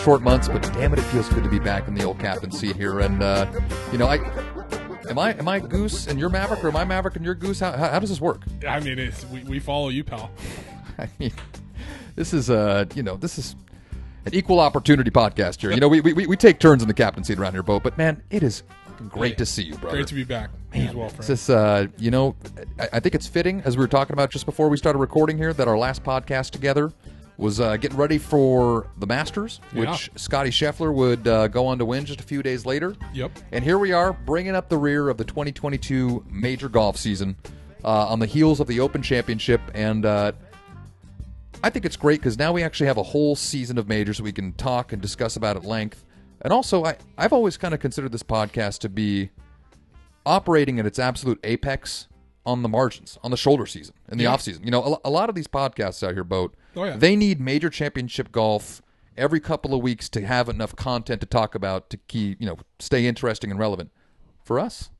short months, but damn it, it feels good to be back in the old captain seat here. And uh, you know, I am I am I Goose and you're Maverick, or am I Maverick and you're Goose? How, how, how does this work? I mean, it's, we, we follow you, pal. I mean, this is uh, you know, this is an equal opportunity podcast here. You know, we, we, we take turns in the captain seat around here, Bo. But man, it is great Hey, to see you, brother. Great to be back as well, This, just, uh, you know, I, I think it's fitting, as we were talking about just before we started recording here, that our last podcast together was uh, getting ready for the Masters, which Yeah. Scotty Scheffler would uh, go on to win just a few days later. Yep. And here we are, bringing up the rear of the 2022 major golf season uh, on the heels of the Open Championship. And uh, I think it's great because now we actually have a whole season of majors we can talk and discuss about at length. And also, I, I've always kind of considered this podcast to be operating at its absolute apex on the margins, on the shoulder season, in the Yeah. off season. You know, a, a lot of these podcasts out here, Boat, Oh, yeah. they need major championship golf every couple of weeks to have enough content to talk about to keep, you know, stay interesting and relevant. For us,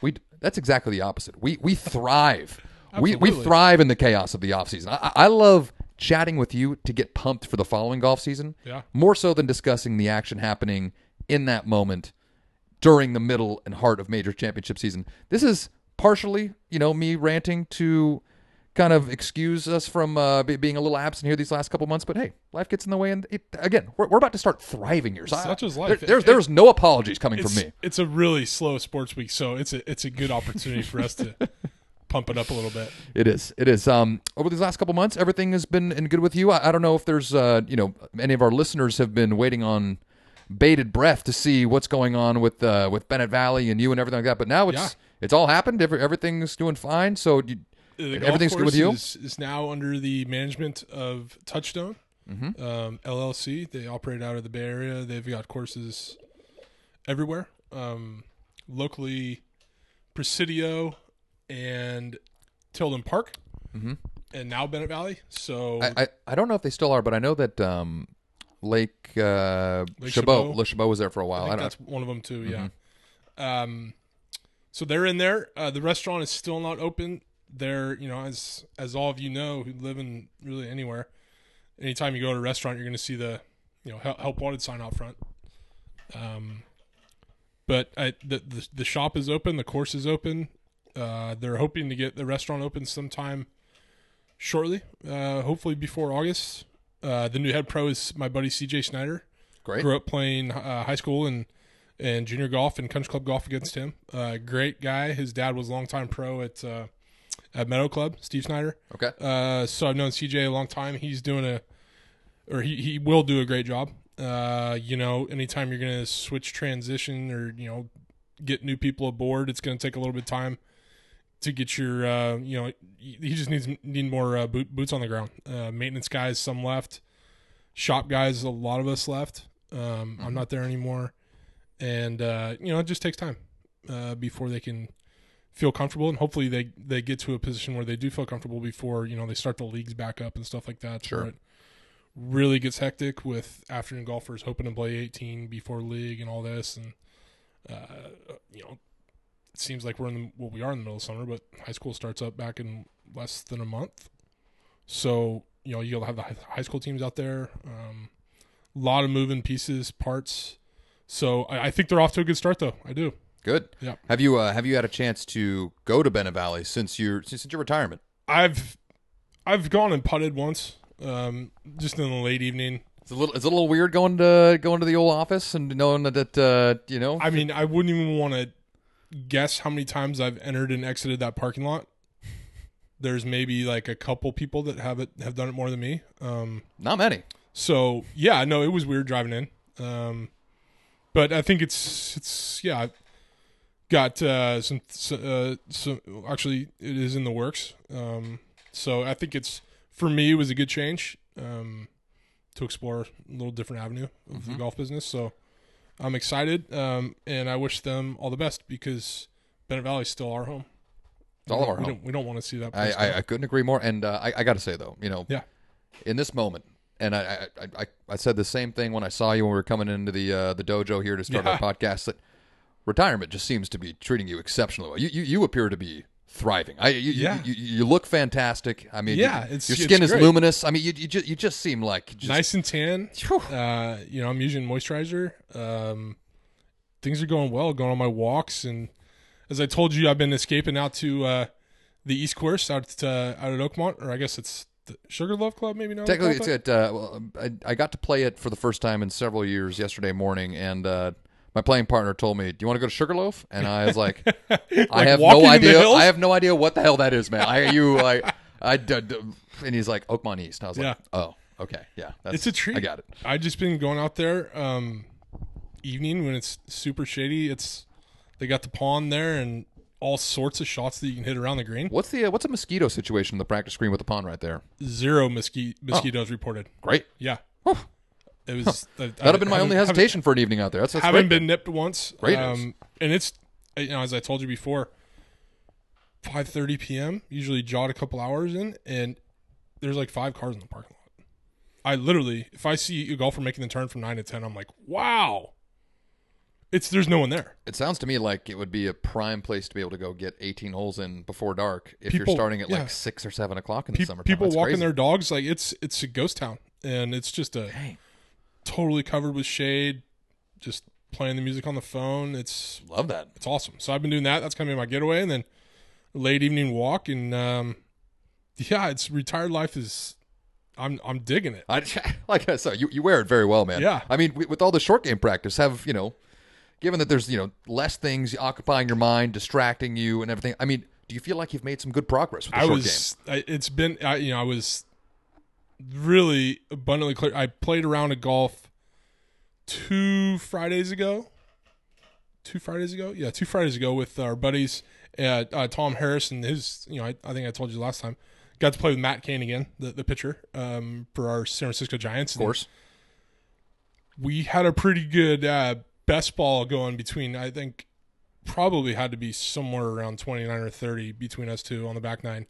we that's exactly the opposite. We we thrive. We we thrive in the chaos of the off season. I, I love chatting with you to get pumped for the following golf season. Yeah. More so than discussing the action happening in that moment during the middle and heart of major championship season. This is partially, you know, me ranting to kind of excuse us from uh, be- being a little absent here these last couple months. But hey, life gets in the way, and it, again, we're, we're about to start thriving here. So I- Such is life. there- there's It- there's no apologies coming from me. it's a really slow sports week, so it's a it's a good opportunity for us to pump it up a little bit. It is. It is. Um, over these last couple months, everything has been in good with you. I, I don't know if there's, uh, you know, any of our listeners have been waiting on bated breath to see what's going on with uh, with Bennett Valley and you and everything like that. But now it's Yeah. it's all happened. Every, everything's doing fine. So you, The golf everything's good with you? Is, is now under the management of Touchstone Mm-hmm. um, LLC. They operate out of the Bay Area. They've got courses everywhere. Um, locally, Presidio and Tilden Park, Mhm. and now Bennett Valley. So I, I I don't know if they still are, but I know that um, Lake uh, Lake Chabot, Chabot. Chabot was there for a while. I I, that's one of them too. Mm-hmm. Yeah. Um, so they're in there. Uh, the restaurant is still not open. They're you know as as all of you know who live in really anywhere, anytime you go to a restaurant, you're going to see the you know help, help wanted sign out front. Um, but I, the, the the shop is open. The course is open. Uh, they're hoping to get the restaurant open sometime shortly. Uh, hopefully before August. Uh, the new head pro is my buddy CJ Snyder Great. grew up playing uh, high school and and junior golf and country club golf against him. Uh, great guy. His dad was a longtime pro at uh, at Meadow Club, Steve Snyder. Okay. Uh, so I've known CJ a long time. He's doing a, or he, he will do a great job. Uh, you know, anytime you're going to switch transition or, you know, get new people aboard, it's going to take a little bit of time to get your, uh, you know, he just needs need more uh, boot, boots on the ground. Uh, maintenance guys, some left. Shop guys, a lot of us left. Um, I'm not there anymore. And, uh, you know, it just takes time uh, before they can feel comfortable and hopefully they they get to a position where they do feel comfortable before you know they start the leagues back up and stuff like that. Sure. really gets hectic with afternoon golfers hoping to play 18 before league and all this and uh, you know it seems like we're in the well we are in the middle of summer but high school starts up back in less than a month. So you know you'll have the high school teams out there um, a lot of moving pieces parts. So I, I think they're off to a good start though. I do Good. Yeah. Have you uh, have you had a chance to go to Bennett Valley since your since your retirement? I've I've gone and putted once, um, just in the late evening. It's a little it's a little weird going to going to the old office and knowing that, that uh, you know I mean, I wouldn't even want to guess how many times I've entered and exited that parking lot. There's maybe like a couple people that have it have done it more than me. Um, not many. so yeah, no, it was weird driving in. Um, but I think it's it's yeah. Got uh, some uh, some actually it is in the works. Um, so I think it's for me it was a good change um, to explore a little different avenue of the golf business. So I'm excited, um, and I wish them all the best because Bennett Valley's still our home. It's all of our we home. Don't, we don't want to see that. I, I. I couldn't agree more. And uh, I, I got to say though, you know, Yeah. in this moment, and I, I, I, I said the same thing when I saw you when we were coming into the uh, the dojo here to start Yeah. our podcast. That retirement just seems to be treating you exceptionally well. You, you you appear to be thriving. I you, you- Yeah. you, you, look fantastic. I mean, Yeah, you- your skin is great. luminous. I mean, you you just, you just seem like just, nice and tan. Uh, you know, I'm using moisturizer. Um, things are going well. Going on my walks, and as I told you, I've been escaping out to uh, the East Course out at uh, out at Oakmont, or I guess it's the Sugarloaf Club, maybe not. Technically, it's at. Uh, well, I, I got to play it for the first time in several years yesterday morning, and uh, my playing partner told me, "Do you want to go to Sugarloaf?" And I was like, "I have no idea. I have no idea what the hell that is, man. I you like I d- d- and he's like Oakmont East. And I was like, Yeah. "Oh, okay, yeah, that's, It's a treat. I got it. I just been going out there um, evening when it's super shady. It's they got the pond there and all sorts of shots that you can hit around the green. What's the uh, what's a mosquito situation in the practice screen with the pond right there? Zero mosqui- mosquitoes reported. Great. Yeah, Whew. It was. That'd have been my only hesitation for an evening out there. That's, that's haven't been nipped once. Great Um, and it's you know as I told you before, five thirty p.m. Usually jot a couple hours in, and there's like five cars in the parking lot. I literally, if I see a golfer making the turn from nine to ten, I'm like, wow. It's there's no one there. It sounds to me like it would be a prime place to be able to go get 18 holes in before dark if you're starting at yeah. like six or seven o'clock in the Pe- summertime. people walking crazy. their dogs like it's it's a ghost town, and it's just a Dang. Totally covered with shade. Just playing the music on the phone. It's Love that. it's awesome. So I've been doing that. That's kind of my getaway, and then late evening walk. And um, yeah, it's retired life is. I'm I'm digging it. I, like I said, you, you wear it very well, man. Yeah. I mean, with all the short game practice, have you know, given that there's you know less things occupying your mind, distracting you, and everything. I mean, do you feel like you've made some good progress with the I short was. I, it's been. I, you know, I was really abundantly clear. I played around at golf two Fridays ago. Two Fridays ago, yeah, two Fridays ago with our buddies, uh, uh, Tom Harris and his. You know, I, I think I told you last time. Got to play with Matt Cain again, the the pitcher um, for our San Francisco Giants. Of course. we had a pretty good uh, best ball going between I think probably had to be somewhere around 29 or 30 between us two on the back nine.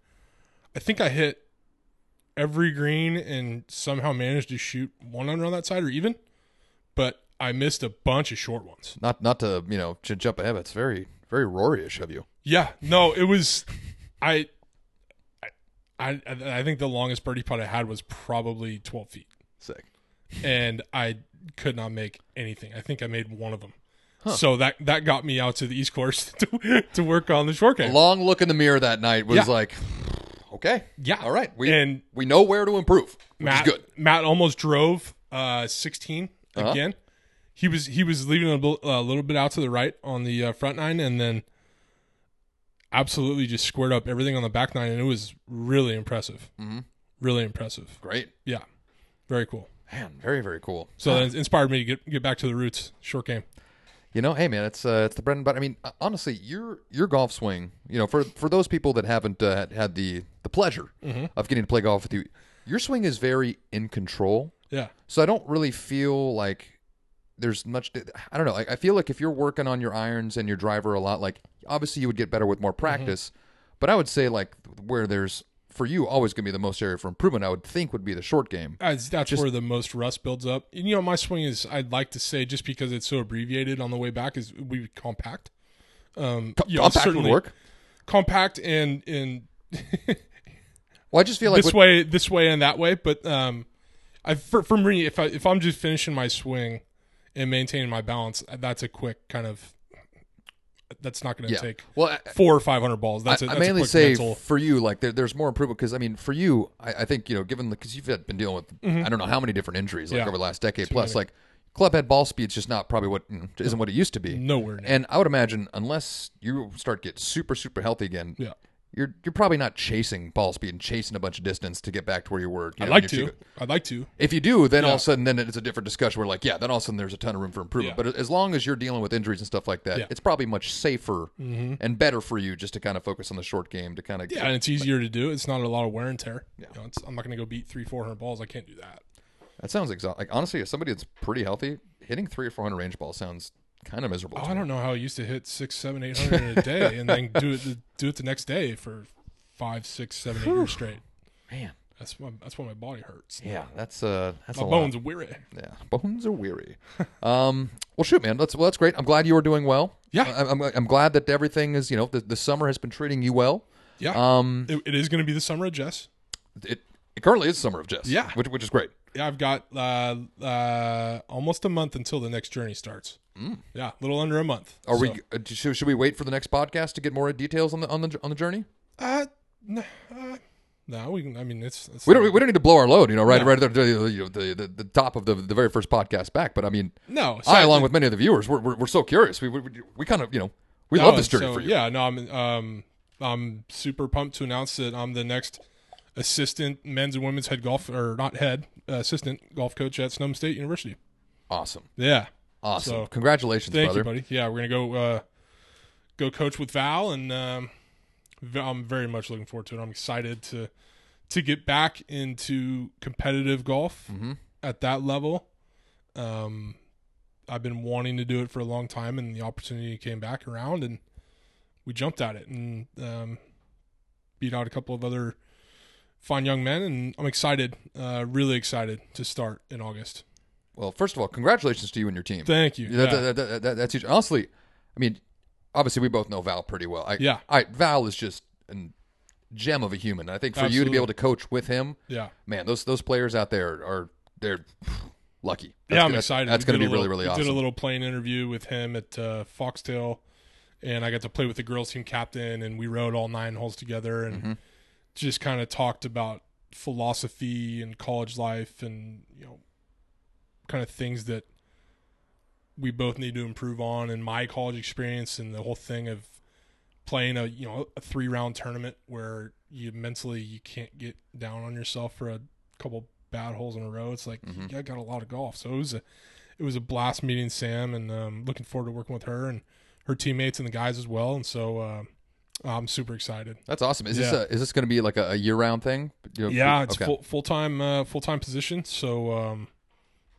I think I hit every green and somehow managed to shoot one under on that side or even, but I missed a bunch of short ones. Not not to you know to jump ahead. but It's very very Rory-ish of you. Yeah, no, it was I I I, I think the longest birdie putt I had was probably 12 feet. Sick. and I could not make anything. I think I made one of them. So that that got me out to the East Course to, to work on the short A game. long look in the mirror that night was Yeah. like, okay, Yeah. all right, we And we know where to improve, which Matt is good. Matt almost drove uh, 16 Uh-huh. again. He was he was leaving a, bl- a little bit out to the right on the uh, front nine, and then absolutely just squared up everything on the back nine, and it was really impressive. Mhm. Really impressive. Great, Yeah, very cool. man, very very cool. So that inspired me to get get back to the roots. Short game. You know, hey man, it's uh, it's the bread and butter. I mean, uh, honestly, your your golf swing. You know, for for those people that haven't uh, had- the the pleasure Mm-hmm. of getting to play golf with you, your swing is very in control. Yeah. So I don't really feel like there's much. I don't know. Like I feel like if you're working on your irons and your driver a lot, like obviously you would get better with more practice. But I would say like where there's for you always going to be the most area for improvement. I would think would be the short game. That's, that's Just- where the most rust builds up. And, you know, my swing is, I'd like to say, just because it's so abbreviated on the way back, is we compact. Um, Co- you know, compact would work. Compact and and Well, I just feel like this with- way, this way, and that way. But um, I for, for me, if I if I'm just finishing my swing and maintaining my balance, that's a quick kind of. That's not going to yeah. take Well, I- four or five hundred balls. That's I, a, I that's a mainly say mental. for you, like there, there's more improvement because I mean, for you, I, I think you know, given because you've had- been dealing with I don't know how many different injuries like Mm-hmm. Yeah. over the last decade Too plus, many. like club head ball speed's just not probably what mm, isn't what it used to be. nowhere near. And I would imagine unless you start get super super healthy again, Yeah. You're you're probably not chasing ball speed and chasing a bunch of distance to get back to where you were. You I'd know, like to. go- I'd like to. If you do, then all of a sudden, then it's a different discussion. We're like, yeah, then all of a sudden there's a ton of room for improvement. Yeah. But as long as you're dealing with injuries and stuff like that, Yeah. it's probably much safer mm-hmm. and better for you just to kind of focus on the short game to kind of Yeah, and it's easier to do. It's not a lot of wear and tear. You know, it's, I'm not going to go beat three, four hundred balls. I can't do that. That sounds exhausting. Like honestly, as somebody that's pretty healthy, hitting three or four hundred range balls sounds kind of miserable. Oh, I don't know how I used to hit six, seven, eight hundred in a day, and then do it do it the next day for five, six, seven, eight years straight. Man, That's why that's why my body hurts. yeah, that's uh, that's My a lot. bones are weary. Yeah, bones are weary. um, well, shoot, man, that's well, that's great. I'm glad you are doing well. Yeah. I, I'm, I'm glad that everything is. You know, the, the summer has been treating you well. Yeah. Um, It, it is going to be the summer of Jess. it, it currently is summer of Jess. Yeah. which which is great. Yeah, I've got uh, uh, almost a month until the next journey starts. Yeah, a little under a month. Are So- we? Uh, should, should we wait for the next podcast to get more details on the on the on the journey? Uh, n- uh, no, we can. I mean, it's, it's We don't we don't need to blow our load, you know, right No. right at the, the, the the top of the the very first podcast back. But I mean, no. I so- along with many of the viewers, we're we're, we're so curious. We we, we kind of you know we no, love this journey so, for you. Yeah, no, I'm um I'm super pumped to announce that I'm the next assistant men's and women's head golf or not head uh, assistant golf coach at Sonoma State University. Awesome, Yeah, awesome. So, Congratulations, thank brother. you, buddy. Yeah, we're gonna go uh, go coach with Val, and um, I'm very much looking forward to it. I'm excited to to get back into competitive golf Mm-hmm. at that level. Um, I've been wanting to do it for a long time, and the opportunity came back around, and we jumped at it and um, beat out a couple of other fine young men. And I'm excited, uh, really excited to start in August. Well, first of all, congratulations to you and your team. Thank you. That- Yeah. that- that- that- that's huge. Honestly, I mean, obviously we both know Val pretty well. I, Yeah. I Val is just a gem of a human. I think for you to be able to coach with him, yeah. man, those those players out there are they're lucky. yeah, I'm that's- excited. That's going to be a really really we awesome. Did a little plane interview with him at uh, Foxtail, and I got to play with the girls team captain, and we rode all nine holes together, and Mm-hmm. Just kind of talked about philosophy and college life, and you know, kind of things that we both need to improve on, and my college experience, and the whole thing of playing a you know a three round tournament where you mentally you can't get down on yourself for a couple bad holes in a row. It's like Mhm. I got a lot of golf, so it was a it was a blast meeting Sam, and um, looking forward to working with her and her teammates and the guys as well. And so uh, I'm super excited. That's awesome. Is this a, is this going to be like a, a year round thing? You know, Yeah, it's okay. full full time uh, full time position. So um,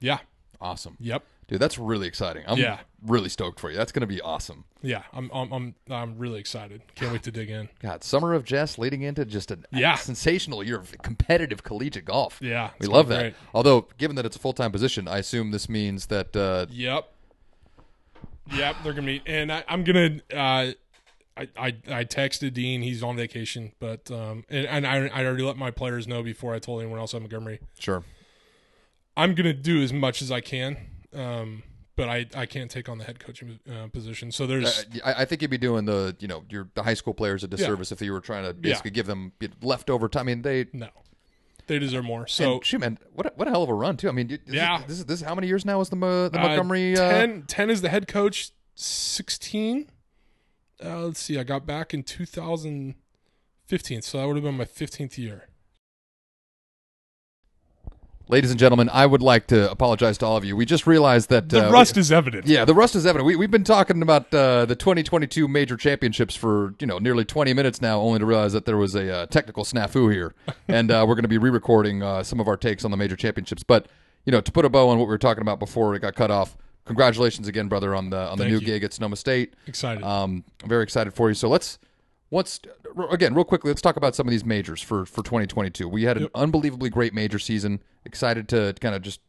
yeah, awesome, yep, dude. That's really exciting. I'm Yeah. really stoked for you. That's going to be awesome. yeah. I'm I'm I'm I'm really excited. Can't wait to dig in. God, summer of Jess leading into just a Yeah. sensational year of competitive collegiate golf. Yeah, we love that. great. Although, given that it's a full time position, I assume this means that uh, Yep. Yep, they're gonna be, and I, I'm gonna. Uh, I, I I texted Dean. He's on vacation, but um, and, and I I already let my players know before I told anyone else at Montgomery. sure. I'm gonna do as much as I can, um, but I I can't take on the head coaching uh, position. So there's Uh, I, I think you'd be doing the you know your the high school players a disservice if you were trying to basically give them leftover time. I mean, they no, they deserve more. So and shoot, man, what a, what a hell of a run too. I mean, Yeah. is, this is this is how many years now is the the uh, Montgomery? Uh, 10, 10 is the head coach. Sixteen. Uh, let's see. I got back in 2015, so that would have been my 15th year. ladies and gentlemen, I would like to apologize to all of you. We just realized that The uh, rust is evident. Yeah, the rust is evident. We, we've been talking about uh, the 2022 major championships for you know nearly 20 minutes now, only to realize that there was a uh, technical snafu here, and uh, we're going to be re-recording uh, some of our takes on the major championships. But you know, to put a bow on what we were talking about before it got cut off, congratulations again, brother, on the on the Thank new you. gig at Sonoma State. Excited. Um, I'm very excited for you. So let's once again, real quickly, let's talk about some of these majors for for 2022. We had an Yep. unbelievably great major season. Excited to kind of just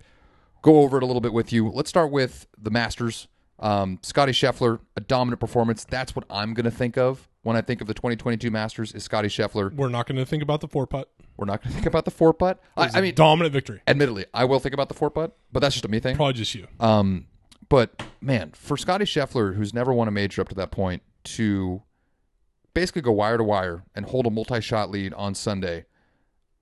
go over it a little bit with you. Let's start with the Masters. Um, Scotty Scheffler, a dominant performance. That's what I'm going to think of when I think of the 2022 Masters. Is Scotty Scheffler? We're not going to think about the four putt. We're not going to think about the four putt. I, I mean, dominant victory. admittedly, I will think about the four putt, but that's just a me thing. Probably just you. Um, but man, for Scotty Scheffler, who's never won a major up to that point, to basically go wire to wire and hold a multi-shot lead on Sunday,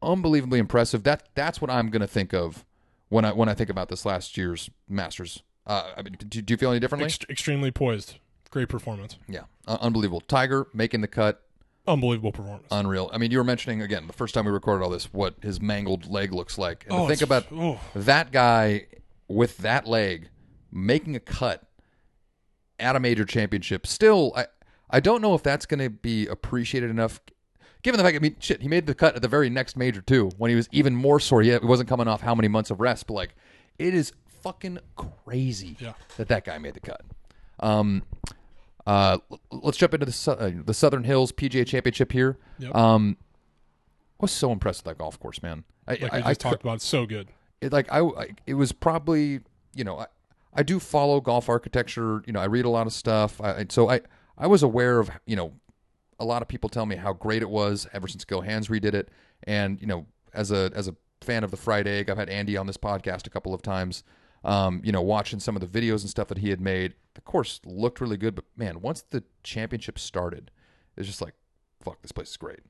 unbelievably impressive. That that's what I'm going to think of when I when I think about this last year's Masters. Uh, I mean, do, do you feel any differently? Ex- extremely poised. Great performance. yeah, uh, unbelievable. Tiger making the cut, Unbelievable performance. unreal. I mean, you were mentioning again the first time we recorded all this what his mangled leg looks like, and to think about oh, that guy with that leg making a cut at a major championship still i i don't know if that's going to be appreciated enough given the fact i mean shit he made the cut at the very next major too when he was even more sore he wasn't coming off how many months of rest but like it is fucking crazy Yeah. that that guy made the cut um uh let's jump into the uh, the southern hills pga championship here Yep. um I was so impressed with that golf course man I, like I, just I talked about, it's so good. it, like I, I it was probably you know I, do follow golf architecture you know I read a lot of stuff I, so I I was aware of you know a lot of people tell me how great it was ever since Gil Hanse redid it. And you know, as a as a fan of the fried egg, I've had Andy on this podcast a couple of times. Um, you know, watching some of the videos and stuff that he had made, the course looked really good. But man, once the championship started, it's just like, fuck, this place is great.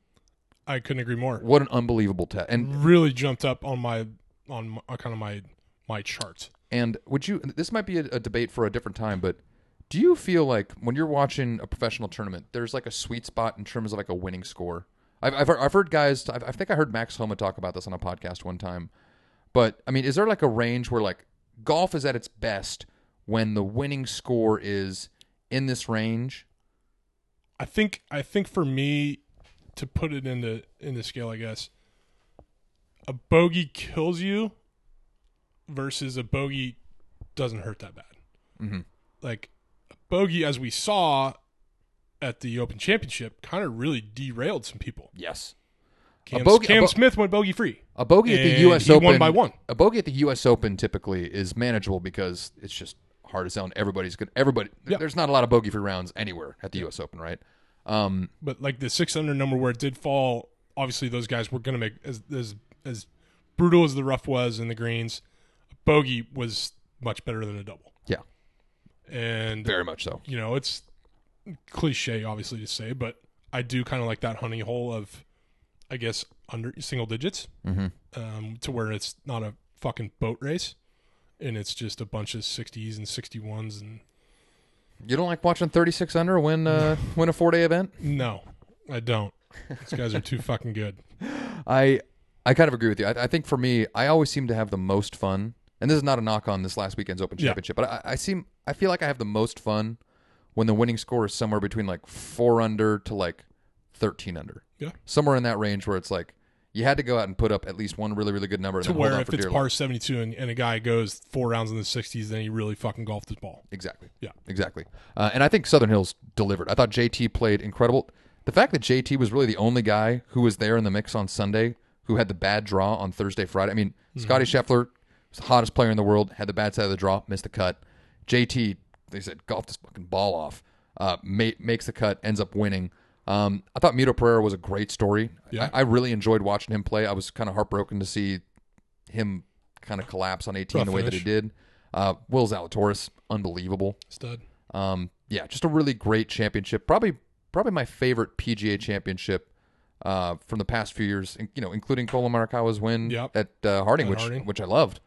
I couldn't agree more. What an unbelievable test! And Really jumped up on my on my, kind of my my charts. And would you? This might be a, a, debate for a different time, but do you feel like when you're watching a professional tournament, there's like a sweet spot in terms of like a winning score? I've I've heard, I've heard guys. I've, I think I heard Max Homa talk about this on a podcast one time. But I mean, is there like a range where like golf is at its best when the winning score is in this range? I think I think for me to put it into in the scale, I guess a bogey kills you versus a bogey doesn't hurt that bad. Mm-hmm. Like a bogey, as we saw at the Open Championship, kind of really derailed some people. Yes. Cam, bogey, Cam bo- Smith went bogey free. A bogey at the U.S. Open won by one. A bogey at the U.S. Open typically is manageable because it's just hard as hell. Everybody's good. Everybody. Yep. There's not a lot of bogey free rounds anywhere at the. U.S. Open, right? Um, but like the six under number where it did fall, obviously those guys were going to make as as as brutal as the rough was in the greens. Bogey was much better than a double. Yeah, and very much so. You know, it's cliche, obviously, to say, but I do kind of like that honey hole of, I guess, under single digits, mm-hmm. um, to where it's not a fucking boat race, and it's just a bunch of sixties and sixty ones and you don't like watching 36 under win uh, win a four day event? No, I don't. These guys are too fucking good. I I kind of agree with you. I, I, think for me, I always seem to have the most fun, and this is not a knock on this last weekend's Open Championship, yeah. but I, I seem I feel like I have the most fun when the winning score is somewhere between like four under to like 13 under. Yeah, somewhere in that range where it's like you had to go out and put up at least one really, really good number. To where if it's par life. 72 and, and, a guy goes four rounds in the 60s, then he really fucking golfed his ball. Exactly. Yeah. Exactly. Uh, and I think Southern Hills delivered. I thought JT played incredible. The fact that JT was really the only guy who was there in the mix on Sunday who had the bad draw on Thursday, Friday. I mean, mm-hmm. Scotty Scheffler was the hottest player in the world, had the bad side of the draw, missed the cut. JT, they said, golfed this fucking ball off, uh, makes the cut, ends up winning. Um, I thought Mito Pereira was a great story. Yeah. I, I really enjoyed watching him play. I was kind of heartbroken to see him kind of collapse on 18 Rough the way finish. that he did. Uh, Will Zalatoris, unbelievable. Stud. Um, yeah, just a really great championship. Probably, probably my favorite PGA championship uh, from the past few years. You know, including Collin Morikawa's win yep. at uh, Harding, at which Harding. which I loved.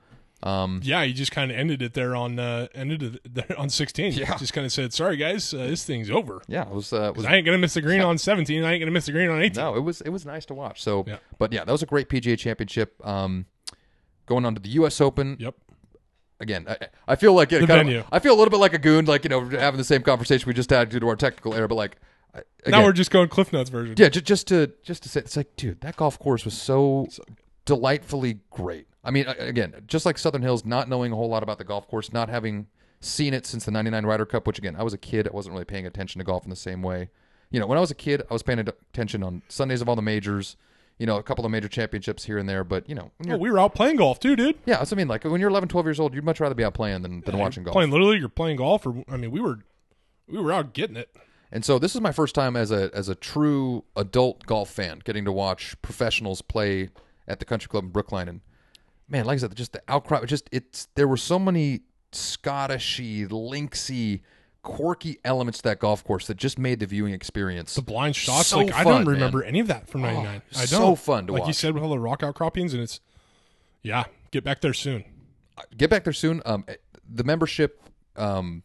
Um, yeah, he just kind of ended it there on uh, ended it there on 16. Yeah, just kind of said, "Sorry guys, uh, this thing's over." Yeah, it was. Uh, was I ain't gonna miss the green on 17. I ain't gonna miss the green on 18. No, it was it was nice to watch. So, yeah. but yeah, that was a great PGA Championship. Um, going on to the U.S. Open. Yep. Again, I, I feel like venue. Of, I feel a little bit like a goon, like you know, having the same conversation we just had due to our technical error. But like, again, now we're just going Cliff Notes version. Yeah, just, just to just to say, it's like, dude, that golf course was so, so delightfully great. I mean, again, just like Southern Hills, not knowing a whole lot about the golf course, not having seen it since the 99 Ryder Cup, which again, I was a kid. I wasn't really paying attention to golf in the same way. You know, when I was a kid, I was paying attention on Sundays of all the majors, you know, a couple of major championships here and there. But, you know, oh, we were out playing golf too, dude. Yeah, that's what I mean. Like when you're 11, 12 years old, you'd much rather be out playing than, than yeah, watching golf. Playing literally, you're playing golf. Or, I mean, we were, we were out getting it. And so this is my first time as a as a true adult golf fan getting to watch professionals play at the country club in Brookline and man, like I said, just the outcry. Just it's there were so many Scottishy, linksy, quirky elements to that golf course that just made the viewing experience. The blind shots, so like fun, I don't remember man. any of that from '99. Oh, I don't. So fun to like watch. you said with all the rock outcroppings, and it's yeah, get back there soon. Uh, get back there soon. Um, eh, the membership um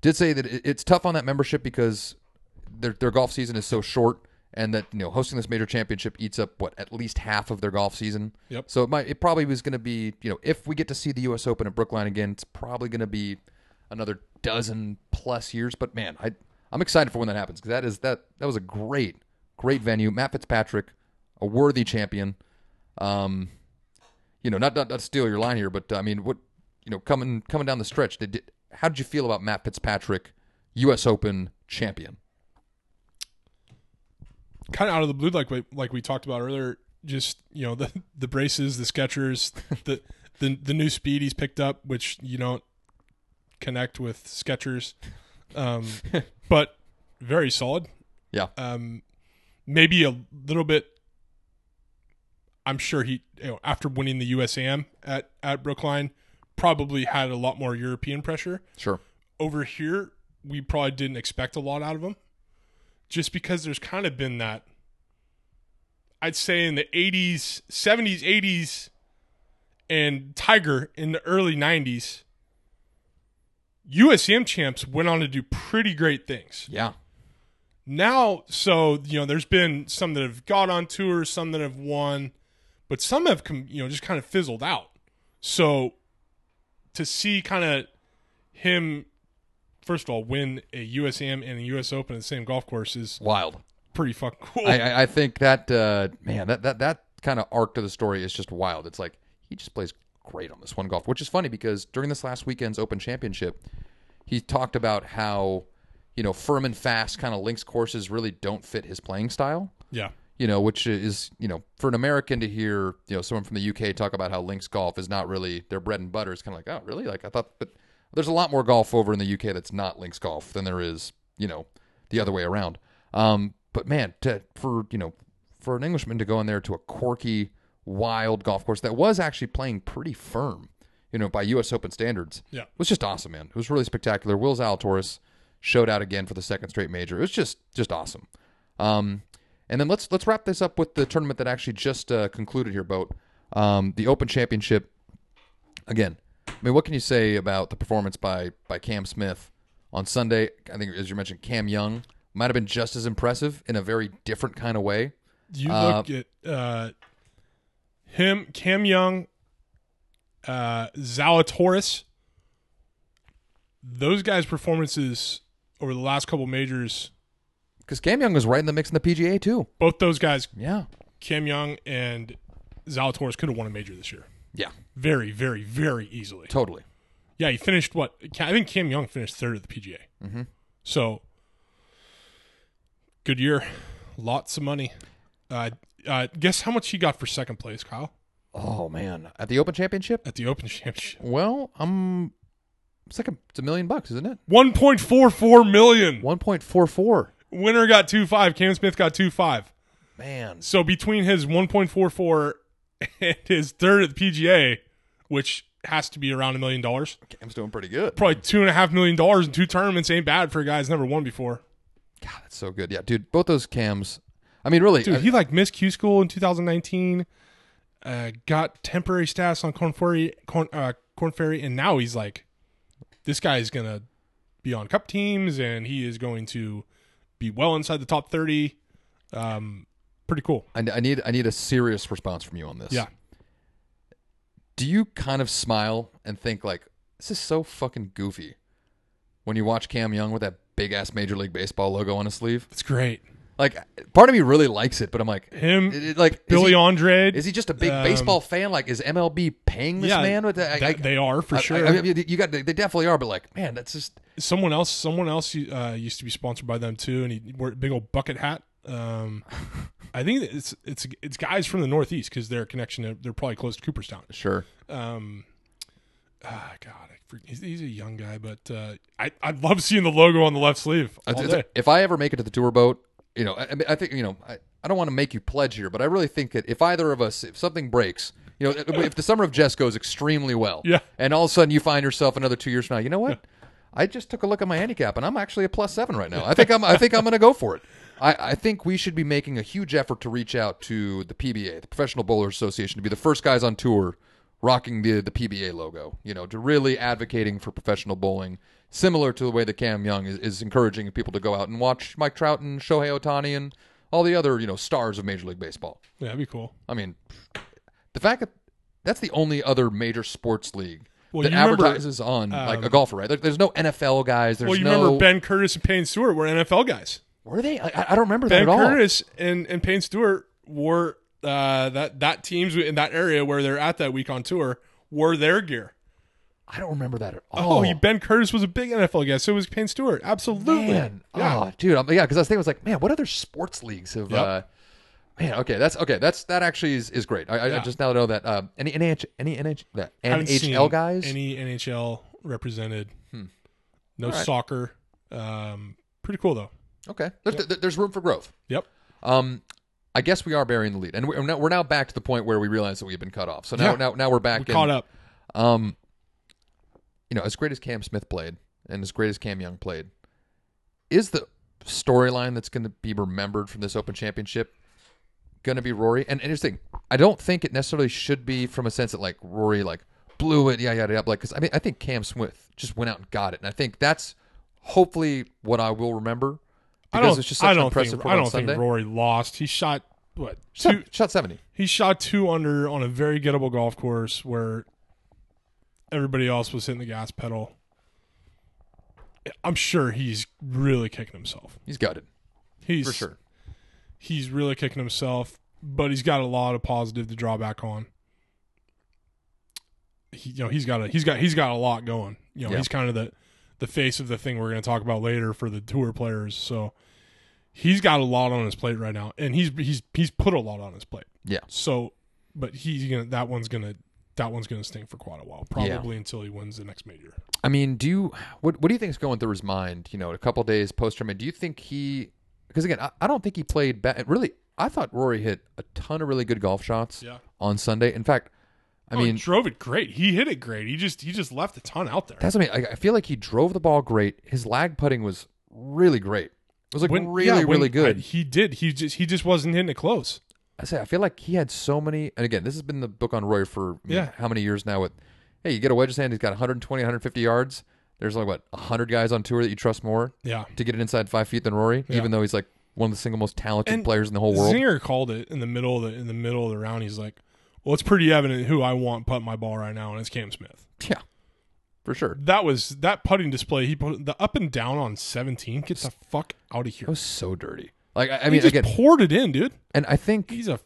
did say that it's tough on that membership because their their golf season is so short and that you know hosting this major championship eats up what at least half of their golf season. Yep. So it might it probably was going to be you know if we get to see the U.S. Open at Brookline again, it's probably going to be another dozen plus years. But man, I I'm excited for when that happens because that is that that was a great great venue. Matt Fitzpatrick, a worthy champion. Um, you know, not not, not steal your line here, but I mean, what you know, coming coming down the stretch, did, did how did you feel about Matt Fitzpatrick, U.S. Open champion? Kind of out of the blue, like we, like we talked about earlier. Just you know the the braces, the Skechers, the the the new speed he's picked up, which you don't connect with Skechers, um, but very solid. Yeah. Um, maybe a little bit. I'm sure he, you know, after winning the USAM at at Brookline, probably had a lot more European pressure. Sure. Over here, we probably didn't expect a lot out of him, just because there's kind of been that. I'd say in the 80s, 70s, 80s, and Tiger in the early 90s, USM champs went on to do pretty great things. Yeah. Now, so you know, there's been some that have got on tour, some that have won, but some have you know just kind of fizzled out. So to see kind of him, first of all, win a USAM and a US Open at the same golf course is Wild. pretty fucking cool. I, I- think that uh, man, that that that kind of arc to the story is just wild. It's like he just plays great on this one golf, which is funny because during this last weekend's Open Championship, he talked about how you know firm and fast kind of links courses really don't fit his playing style. yeah, You know, which is you know for an American to hear you know someone from the UK talk about how links golf is not really their bread and butter is kind of like oh really like I thought, but there's a lot more golf over in the UK that's not links golf than there is you know the other way around. Um, but man, to for you know for an Englishman to go in there to a quirky, wild golf course that was actually playing pretty firm, you know, by U.S. Open standards, Yeah. was just awesome, man. It was really spectacular. Will Zalatoris showed out again for the second straight major. It was just just awesome. Um, and then let's let's wrap this up with the tournament that actually just uh, concluded here, boat. Um, the Open Championship. Again, I mean, what can you say about the performance by by Cam Smith on Sunday? I think, as you mentioned, Cam Young might have been just as impressive in a very different kind of way. you Uh, look at uh, him, Cam Young, uh, Zalatoris. Those guys' performances over the last couple majors, Because Cam Young was right in the mix in the PGA too. both those guys, Yeah, Cam Young and Zalatoris, could have won a major this year. yeah, Very, very, very easily. totally. Yeah, he finished what? I think Cam Young finished third at the PGA. Mm-hmm. So, good year. Lots of money. Uh, uh, guess how much he got for second place, Kyle, Oh man, at the Open Championship. at the Open Championship? Well, um, it's like a, it's a million bucks, isn't it? 1.44 million. One point four four. Winner got two five. Cam Smith got two five. Man, So between his 1.44 and his third at the PGA, which has to be around a million dollars, Cam's doing pretty good. probably two and a half million dollars in two tournaments ain't bad for a guy who's never won before. God, that's so good. Yeah, dude, both those cams. I mean, really, Dude, I- he like missed Q school in 2019. Uh, got temporary status on Korn Ferry, Korn, uh, Korn Ferry, and now he's like, this guy is gonna be on cup teams, and he is going to be well inside the top 30. Um, pretty cool. I, I need I need a serious response from you on this. Yeah. Do you kind of smile and think like this is so fucking goofy when you watch Cam Young with that big ass Major League Baseball logo on his sleeve? It's great. Like, part of me really likes it, but I'm like, Him, it- it- like, is Billy he, Andrade. is he just a big um, baseball fan? Like, is MLB paying this yeah, man with that? I- that- I- they are for I- sure. I, I mean, you got they definitely are, but like, man, that's just someone else, someone else uh, used to be sponsored by them too, and he wore a big old bucket hat. Um, I think it's it's it's guys from the Northeast because their connection, they're probably close to Cooperstown. sure. Um, ah, God, I he's, he's a young guy, but uh, I I love seeing the logo on the left sleeve all It's- day. it's- if I ever make it to the tour boat, you know, I, I mean, I think you know, I, I don't want to make you pledge here, but I really think that if either of us, if something breaks, you know, if the summer of Jess goes extremely well, Yeah. and all of a sudden you find yourself another two years from now, you know what? I just took a look at my handicap, and I'm actually a plus seven right now. I think I'm, I think I'm going to go for it. I, I think we should be making a huge effort to reach out to the PBA, the Professional Bowlers Association, to be the first guys on tour rocking the the PBA logo. You know, to really advocating for professional bowling, similar to the way that Cam Young is, is encouraging people to go out and watch Mike Trout and Shohei Ohtani and all the other you know stars of Major League Baseball. yeah, that'd be cool. I mean, the fact that that's the only other major sports league Well, that you remember, advertises on like a um, golfer, right? There, there's no NFL guys. There's Well, you no. remember Ben Curtis and Payne Stewart were NFL guys. Were they? I, I don't remember that Ben at all. Ben Curtis and, and Payne Stewart wore uh, that that teams in that area where they're at that week on tour wore their gear. I don't remember that at Oh, all. he, Ben Curtis was a big NFL guy. So it was Payne Stewart. Absolutely. man. Yeah. Oh, dude. I'm, yeah, because I was thinking, I was like, man, what other sports leagues have? Yep. Uh, man, okay, that's okay. That's that actually is, is great. I, I- I just now know that um, any NH, any NH, that NHL guys. Any NHL represented. Hmm. No All right. soccer. Um, pretty cool though. Okay, there's, there- there's room for growth. Yep. Um, I guess we are burying the lead, and we're now, we're now back to the point where we realize that we have been cut off. So now Yeah. now now we're back. We in- caught up. Um, you know, as great as Cam Smith played, and as great as Cam Young played, is the storyline that's going to be remembered from this Open Championship going to be Rory? And interesting, I don't think it necessarily should be from a sense that like Rory like blew it, yeah, yada yada. Like, because I mean, I think Cam Smith just went out and got it, and I think that's hopefully what I will remember I don't. it's just I don't think. I don't think Rory lost. He shot what Shot, two. shot seventy. He shot two under on a very gettable golf course where everybody else was hitting the gas pedal. I'm sure he's really kicking himself. He's gutted He's for sure. He's really kicking himself, but he's got a lot of positive to draw back on. He, you know, he's got a he's got he's got a lot going. You know, Yeah. he's kind of the the face of the thing we're going to talk about later for the tour players. So he's got a lot on his plate right now, and he's he's he's put a lot on his plate. Yeah. So, but he's gonna that one's gonna that one's gonna sting for quite a while, Yeah. probably until he wins the next major. I mean, do you what what do you think is going through his mind? You know, a couple days post tournament, do you think he? Because again, I, I don't think he played bad. Really, I thought Rory hit a ton of really good golf shots Yeah. on Sunday. In fact, I oh, I mean, drove it great. He hit it great. He just he just left a ton out there. that's what I mean. I, I feel like he drove the ball great. His lag putting was really great. It was like When- really, yeah, when- really good. I- he did. He just he just wasn't hitting it close. I say I feel like he had so many, and again, this has been the book on Roy for Yeah. how many years now? With hey, you get a wedge hand, he's got 120, 150 yards. There's like what 100 guys on tour that you trust more Yeah. to get it inside five feet than Rory, Yeah. even though he's like one of the single most talented And players in the whole world. Zinger called it in the middle of the in the middle of the round. He's like, "Well, it's pretty evident who I want putting my ball right now, and it's Cam Smith." Yeah, for sure. That was that putting display. He put the up and down on seventeen. Get the fuck out of here. It was so dirty. Like I, I he mean, just again, poured it in, dude. and I think He's a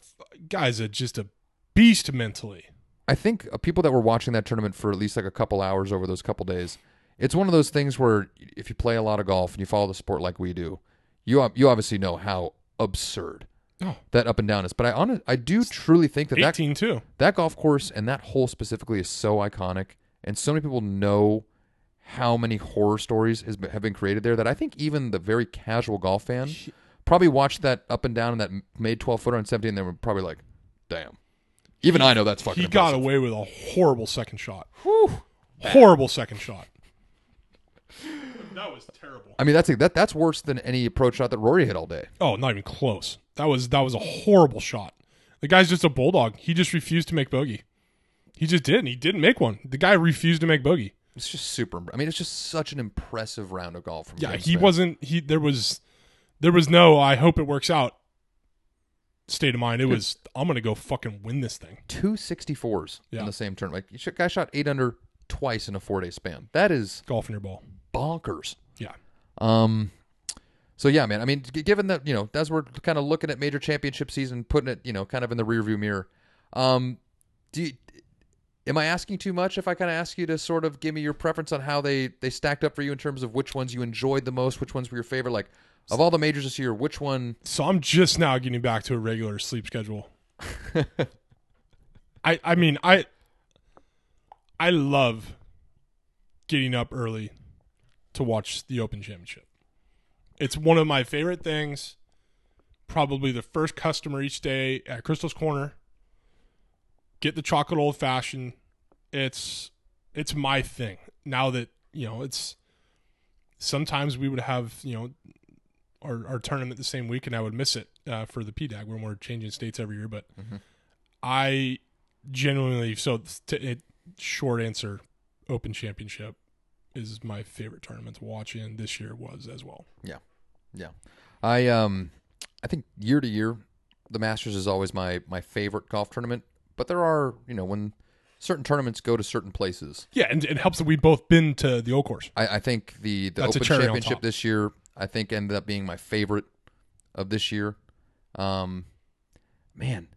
guy's a just a beast mentally. I think uh, people that were watching that tournament for at least like a couple hours over those couple days, it's one of those things where if you play a lot of golf and you follow the sport like we do, you you obviously know how absurd Oh. that up and down is. But I honest, I do truly think that that Eighteen too. that golf course and that hole specifically is so iconic, and so many people know how many horror stories has been, have been created there that I think even the very casual golf fan probably watched that up and down and that made twelve footer on seventeen, and they were probably like, "Damn." Even I know that's fucking. He got away with a horrible second shot. Horrible second shot. That was terrible. I mean, that's that that's worse than any approach shot that Rory hit all day. Oh, not even close. That was that was a horrible shot. The guy's just a bulldog. He just refused to make bogey. He just didn't. He didn't make one. The guy refused to make bogey. It's just super. I mean, it's just such an impressive round of golf from. Yeah, James he Smith. wasn't. He there was there was no. I hope it works out. State of mind. It was. I'm gonna go fucking win this thing. two sixty fours Yeah. in the same tournament. Like, you guy shot eight under twice in a four day span. That is Golfing your ball. bonkers. Yeah. Um, so yeah, man. I mean, given that you know, as we're kind of looking at major championship season, putting it, you know, kind of in the rearview mirror. Um, do you, am I asking too much if I kind of ask you to sort of give me your preference on how they they stacked up for you in terms of which ones you enjoyed the most, which ones were your favorite? Like of all the majors this year, which one? So I'm just now getting back to a regular sleep schedule. I I mean I I love getting up early to watch the Open Championship. It's one of my favorite things. Probably the first customer each day at Crystal's Corner. Get the chocolate old fashioned. It's it's my thing. Now that, you know, it's sometimes we would have, you know, our, our tournament the same week and I would miss it uh, for the PDAG when we're changing states every year. But I genuinely, so t- it, short answer, Open Championship is my favorite tournament to watch, and this year was as well. Yeah yeah, I um, I think year to year, the Masters is always my my favorite golf tournament. But there are, you know, when certain tournaments go to certain places, Yeah, and it helps that we've both been to the Old Course. I, I think the the That's a Open cherry on Championship top. this year, I think ended up being my favorite of this year. Um, man,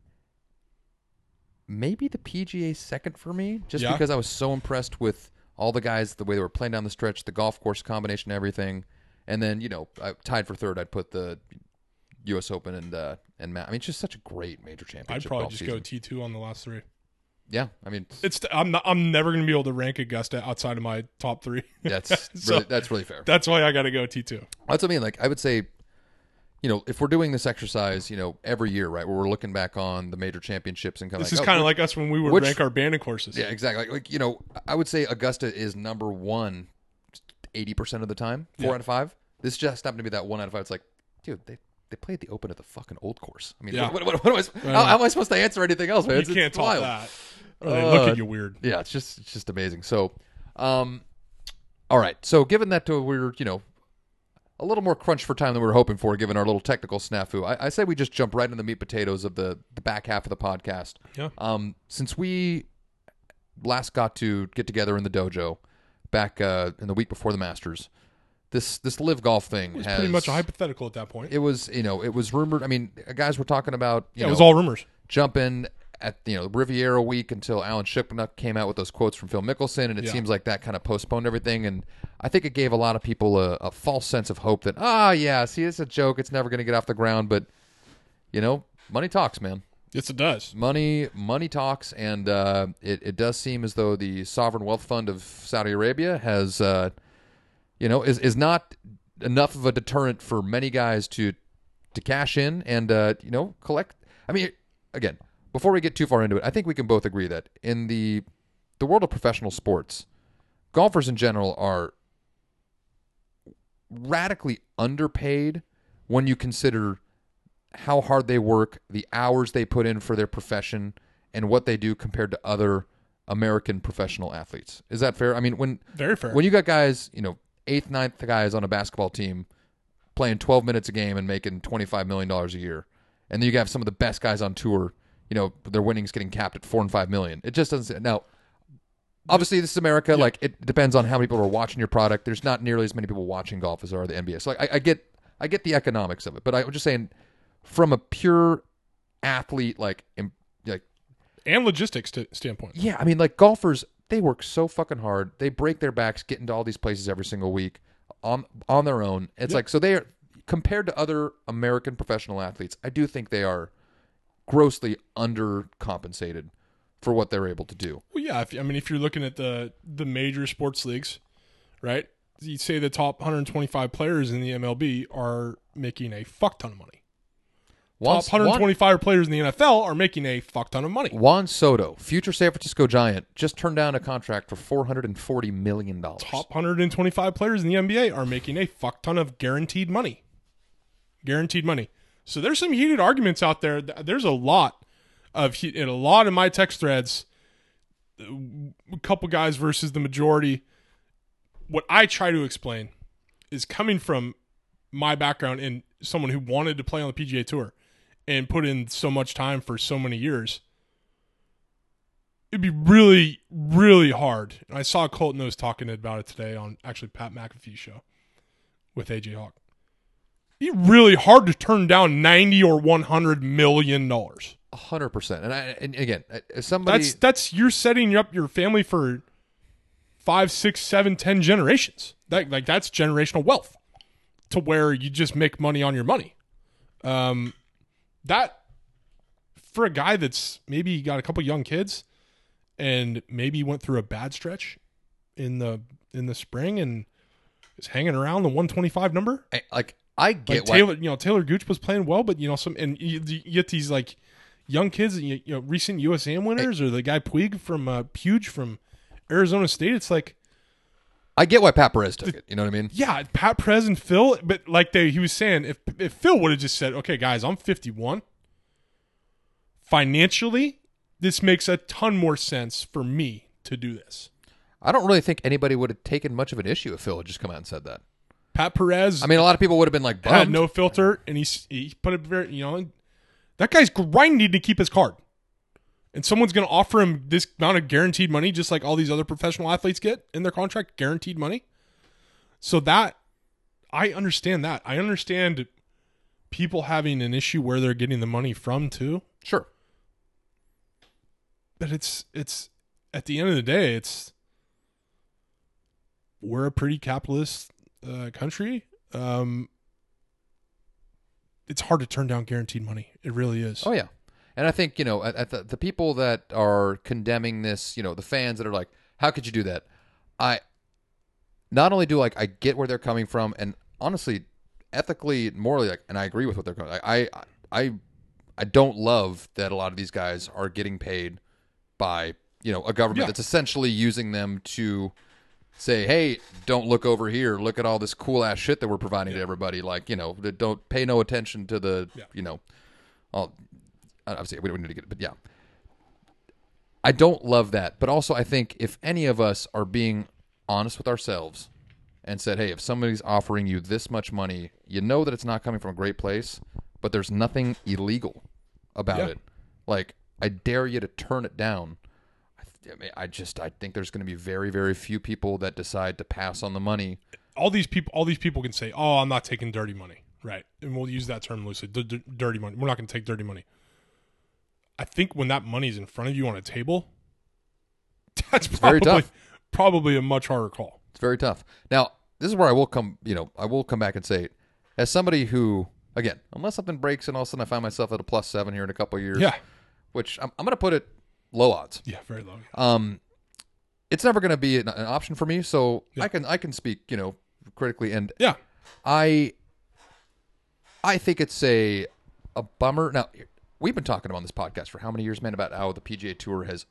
maybe the PGA second for me, just Yeah. because I was so impressed with all the guys, the way they were playing down the stretch, the golf course combination, everything. And then you know, I, tied for third, I'd put the U.S. Open and uh, and Matt. I mean, it's just such a great major championship. I'd probably just season. go T two on the last three. Yeah, I mean, It's I'm not, I'm never gonna be able to rank Augusta outside of my top three. that's So- really, that's really fair. That's why I got to go T two. That's what I mean. Like I would say, you know, if we're doing this exercise, you know, every year, right, where we're looking back on the major championships and kind of This like, is oh, kind of like us when we would which- rank our Bandon courses. yeah, exactly. Like, like you know, I would say Augusta is number one, eighty percent of the time, four Yeah. out of five. This just happened to be that one out of five. It's like, dude, they they played the Open at the fucking old course. I mean, Yeah. what, what, what am I, how, how am I supposed to answer anything else, man? you It's, can't it's talk wild. that. Or they look Uh, at you weird. Yeah, it's just it's just amazing. So, um, all right. So, given that uh, we're you know a little more crunch for time than we were hoping for, given our little technical snafu, I, I say we just jump right into the meat potatoes of the the back half of the podcast. Yeah. Um, since we last got to get together in the dojo back uh, in the week before the Masters, this this LIV golf thing It was has pretty much a hypothetical at that point. It was you know it was rumored. I mean, guys were talking about you yeah, know it was all rumors. jumping at you know Riviera week until Alan Shipnuck came out with those quotes from Phil Mickelson, and it Yeah. seems like that kind of postponed everything. And I think it gave a lot of people a, a false sense of hope that ah yeah, see it's a joke, it's never going to get off the ground. But you know, money talks, man. Yes, it does. Money, money talks, and uh, it it does seem as though the sovereign wealth fund of Saudi Arabia has, uh, you know, is is not enough of a deterrent for many guys to to cash in and uh, you know collect. I mean, again, before we get too far into it, I think we can both agree that in the the world of professional sports, golfers in general are radically underpaid when you consider how hard they work, the hours they put in for their profession, and what they do compared to other American professional athletes. Is that fair? I mean, when Very fair. when you got guys, you know, eighth, ninth guys on a basketball team playing 12 minutes a game and making 25 million dollars a year, and then you have some of the best guys on tour, you know, their winnings getting capped at four and five million. It just doesn't. Now, obviously, this is America. Like, it depends on how many people are watching your product. There's not nearly as many people watching golf as there are the NBA. So, like, I, I get, I get the economics of it, but I'm just saying, from a pure athlete, like, like and logistics t- standpoint. yeah, I mean, like golfers, they work so fucking hard. They break their backs getting to all these places every single week on on their own. It's Yeah. like so they are compared to other American professional athletes. I do think they are grossly undercompensated for what they're able to do. Well, yeah. If, I mean, if you're looking at the the major sports leagues, right? You say the top 125 players in the MLB are making a fuck ton of money. Juan, top 125 players in the NFL are making a fuck ton of money. Juan, Juan Soto, future San Francisco Giant, just turned down a contract for four hundred and forty million dollars. Top 125 players in the NBA are making a fuck ton of guaranteed money. Guaranteed money. So there's some heated arguments out there. There's a lot of he- in a lot of my text threads. A couple guys versus the majority. What I try to explain is coming from my background and someone who wanted to play on the PGA Tour and put in so much time for so many years. It'd be really, really hard. And I saw Colton was talking about it today on actually Pat McAfee's show with AJ Hawk. It'd be really hard to turn down ninety or one hundred million dollars. hundred percent. And I and again, somebody That's that's you're setting up your family for five, six, seven, ten generations. That like that's generational wealth to where you just make money on your money. Um, that for a guy that's maybe got a couple young kids and maybe went through a bad stretch in the in the spring and is hanging around the 125 number. I- like I get Like why Taylor, you know, Taylor Gooch was playing well, but you know, some and you, you get these like young kids, you, you know, recent USAM winners, or the guy Puig from uh, Puge from Arizona State. It's like, I get why Pat Perez took it. You know what I mean? yeah, Pat Perez and Phil, but like they, he was saying, if if Phil would have just said, okay, guys, I'm 51, financially, this makes a ton more sense for me to do this. I don't really think anybody would have taken much of an issue if Phil had just come out and said that. Pat Perez, I mean, a lot of people would have been like, had no filter, and he he put it very, you know, that guy's grinding to keep his card, and someone's going to offer him this amount of guaranteed money, just like all these other professional athletes get in their contract, guaranteed money. So that I understand that. I understand people having an issue where they're getting the money from too, Sure. but it's it's at the end of the day, it's we're a pretty capitalist uh, country. Um, it's hard to turn down guaranteed money. It really is. Oh yeah, and I think you know, at, the the people that are condemning this, you know, the fans that are like, "How could you do that?" I not only do like I get where they're coming from, and honestly, ethically, morally, like, and I agree with what they're. Like, I, I, I don't love that a lot of these guys are getting paid by you know a government Yeah. that's essentially using them to say, hey, don't look over here. Look at all this cool ass shit that we're providing to everybody. Like you know, don't pay no attention to the Yeah. you know, all. Obviously, we don't need to get it, but yeah. I don't love that, but also I think if any of us are being honest with ourselves and said, "Hey, if somebody's offering you this much money, you know that it's not coming from a great place, but there's nothing illegal about Yeah. it. Like, I dare you to turn it down." I, mean, I just I think there's going to be very very few people that decide to pass on the money. all these people all these people can say, "Oh, I'm not taking dirty money." Right. And we'll use that term loosely. D- d- dirty money. We're not going to take dirty money. I think when that money's in front of you on a table, that's very probably tough. probably a much harder call. It's very tough. Now, this is where I will come, you know, I will come back and say, as somebody who, again, unless something breaks and all of a sudden I find myself at a plus seven here in a couple of years, Yeah. which I'm, I'm going to put it low odds. Yeah, very low. Um, it's never going to be an, an option for me, so Yeah. I can I can speak, you know, critically, and Yeah. I I think it's a a bummer. Now we've been talking on this podcast for how many years, man, about how the PGA Tour has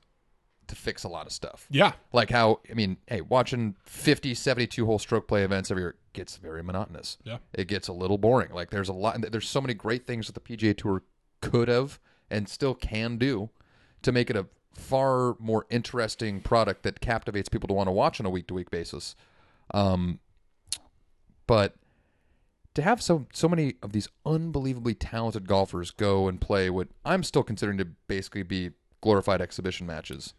to fix a lot of stuff. Yeah. Like how I mean, hey, watching 50, 72 hole stroke play events every year gets very monotonous. Yeah. It gets a little boring. Like there's a lot there's so many great things that the PGA Tour could have and still can do to make it a far more interesting product that captivates people to want to watch on a week to week basis. Um but to have so so many of these unbelievably talented golfers go and play what I'm still considering to basically be glorified exhibition matches.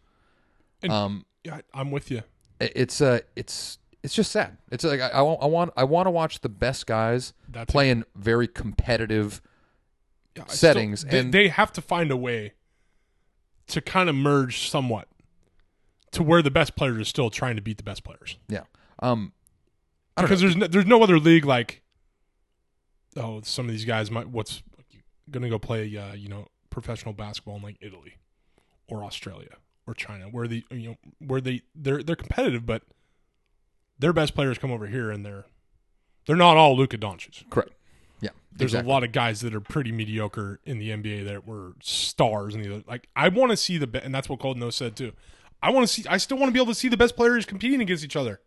And- um Yeah, I'm with you. it's uh it's it's just sad. It's like I, I, want- I want I want to watch the best guys That's a- playing very competitive. Yeah, settings, still- they, and- they have to find a way to kind of merge somewhat to where the best players are still trying to beat the best players. Yeah. Um. Because there's no, there's no other league like oh some of these guys might what's gonna go play uh, you know professional basketball in like Italy or Australia or China where the you know where they they're they're competitive but their best players come over here and they're they're not all Luka Doncic. Correct. Yeah. There's exactly. a lot of guys that are pretty mediocre in the NBA that were stars in the other. Like I want to see the be- and that's what Colt Knost said too. I want to see. I still want to be able to see the best players competing against each other.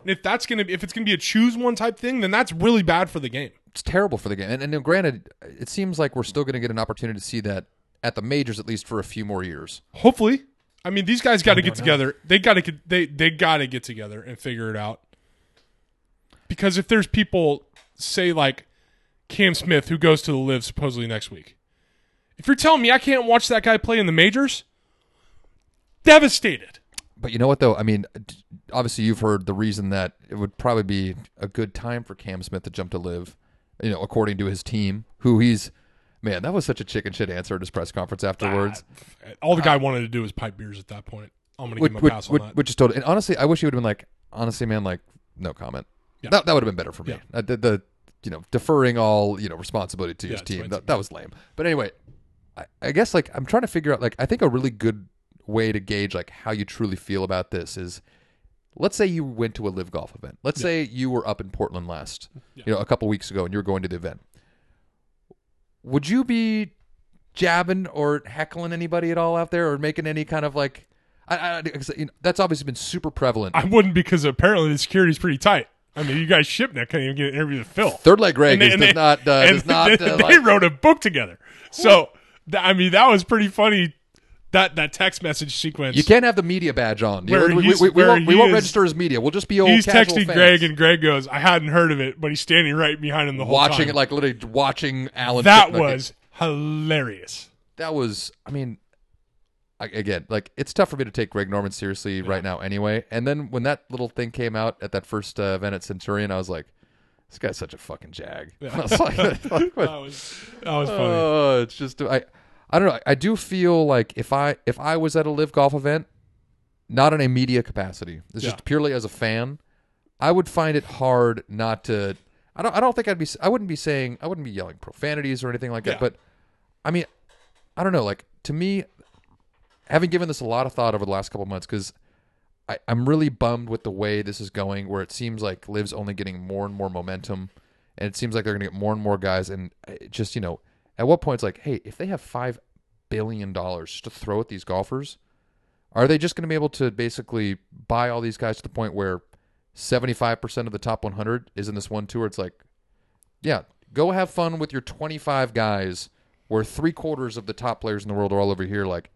And if that's gonna, if it's gonna be a choose one type thing, then that's really bad for the game. It's terrible for the game. And, and granted, it seems like we're still going to get an opportunity to see that at the majors at least for a few more years. Hopefully, I mean these guys got to get together. They got to they they got to get together and figure it out. Because if there's people say like Cam Smith who goes to the LIV supposedly next week, if you're telling me I can't watch that guy play in the majors, devastated. But you know what though? I mean, obviously you've heard the reason that it would probably be a good time for Cam Smith to jump to LIV. You know, according to his team, who he's man, that was such a chicken shit answer at his press conference afterwards. All the guy wanted to do was pipe beers at that point. I'm gonna which, give him a which, pass on which, that. which is total. And honestly, I wish he would have been like, honestly, man, like, no comment. Yeah. That, that would have been better for me. Yeah. Uh, the, the, you know, deferring all, you know, responsibility to Yeah, his team. That, that was lame. But anyway, I, I guess like I'm trying to figure out, like, I think a really good way to gauge like how you truly feel about this is, let's say you went to a LIV golf event. Let's say you were up in Portland last, Yeah. you know, a couple weeks ago, and you were going to the event. Would you be jabbing or heckling anybody at all out there, or making any kind of like? I, I, you know, that's obviously been super prevalent. I wouldn't because apparently the security's pretty tight. I mean, you guys Shipnuck can't even get an interview with Phil. Third leg Greg And they- is, and does they- not uh, and does not. they, Uh, they like- wrote a book together. So I mean, that was pretty funny. That that text message sequence. you can't have the media badge on. Where we, we, we, where won't, we won't is- register as media. We'll just be old He's texting fans Greg, and Greg goes, "I hadn't heard of it," but he's standing right behind him the whole watching time. it like literally watching Alan. that was hilarious. that was. I mean, I, again, like it's tough for me to take Greg Norman seriously right now, anyway. And then when that little thing came out at that first uh, event at Centurion, I was like, "This guy's such a fucking jag." I was like, like, That was that was funny. Oh, it's just I, I don't know. I do feel like if I if I was at a LIV golf event, not in a media capacity, it's Yeah. just purely as a fan, I would find it hard not to. I don't. I don't think I'd be. I wouldn't be saying. I wouldn't be yelling profanities or anything like that. But I mean, I don't know. Like to me, having given this a lot of thought over the last couple months, because I'm really bummed with the way this is going, where it seems like Liv's only getting more and more momentum and it seems like they're going to get more and more guys. And it just you know, at what point it's like, hey, if they have five billion dollars to throw at these golfers, are they just going to be able to basically buy all these guys to the point where seventy five percent of the top one hundred is in this one tour? It's like, yeah, go have fun with your twenty five guys, where three quarters of the top players in the world are all over here. Like,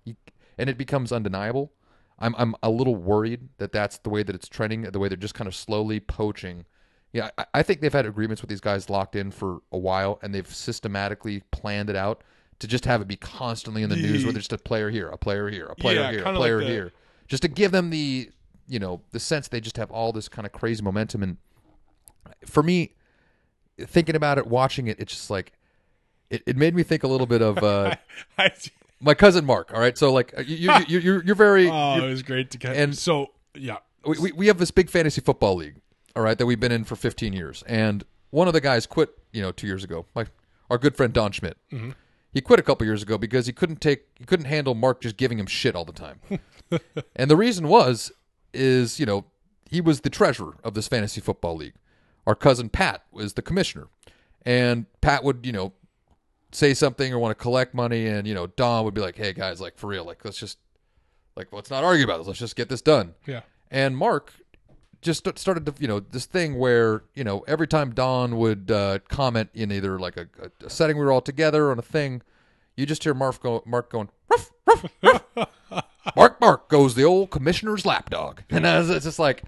and it becomes undeniable. I'm I'm a little worried that that's the way that it's trending, the way they're just kind of slowly poaching. Yeah, I, I think they've had agreements with these guys locked in for a while, and they've systematically planned it out to just have it be constantly in the news, where there's just a player here, a player here, a player Yeah, here, a player like the- here, just to give them the you know the sense they just have all this kind of crazy momentum. And for me, thinking about it, watching it, it's just like it, it made me think a little bit of uh, I, my cousin Mark. All right, so like you, you, you, you're you're very oh, you're- it was great to catch. and- so yeah, we, we, we have this big fantasy football league, all right, that we've been in for 15 years. And one of the guys quit, you know, two years ago. My our good friend Don Schmidt. Mm-hmm. He quit a couple years ago because he couldn't take he couldn't handle Mark just giving him shit all the time. and the reason was is, you know, he was the treasurer of this fantasy football league. Our cousin Pat was the commissioner. And Pat would, you know, say something or want to collect money and, you know, Don would be like, "Hey guys, like for real, like let's just like let's not argue about this. Let's just get this done." yeah, And Mark just started to, you know, this thing where, you know, every time Don would uh, comment in either like a, a, setting we were all together on a thing, you just hear Mark, go, Mark going, ruff, ruff, ruff. Mark, Mark goes the old commissioner's lapdog. And it's just like,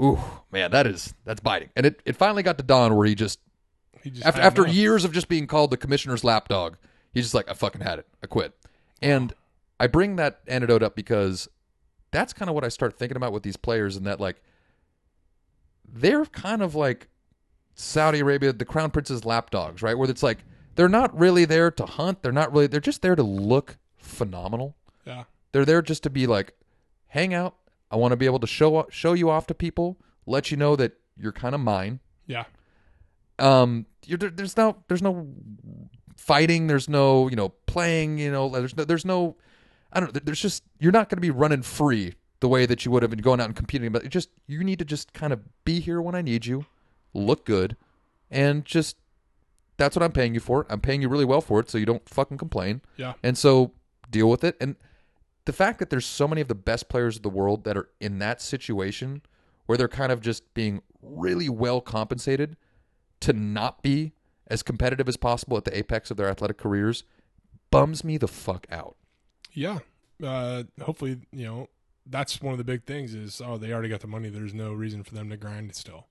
ooh, man, that is, that's biting. And it, it finally got to Don where he just, he just after after enough. years of just being called the commissioner's lapdog, he's just like, I fucking had it. I quit. And I bring that anecdote up because that's kind of what I start thinking about with these players, and that like they're kind of like Saudi Arabia, the crown prince's lapdogs, right? Where it's like they're not really there to hunt. They're not really. They're just there to look phenomenal. yeah, They're there just to be like, hang out. I want to be able to show show you off to people, let you know that you're kind of mine yeah, um you're, there- there's no there's no fighting there's no you know playing you know there's no there's no i don't know there's just you're not going to be running free the way that you would have been going out and competing but just you need to just kind of be here when i need you look good and just that's what i'm paying you for i'm paying you really well for it so you don't fucking complain yeah, and so deal with it. And the fact that there's so many of the best players of the world that are in that situation where they're kind of just being really well compensated to not be as competitive as possible at the apex of their athletic careers bums me the fuck out. yeah. Uh, hopefully, you know that's one of the big things is oh they already got the money. There's no reason for them to grind still.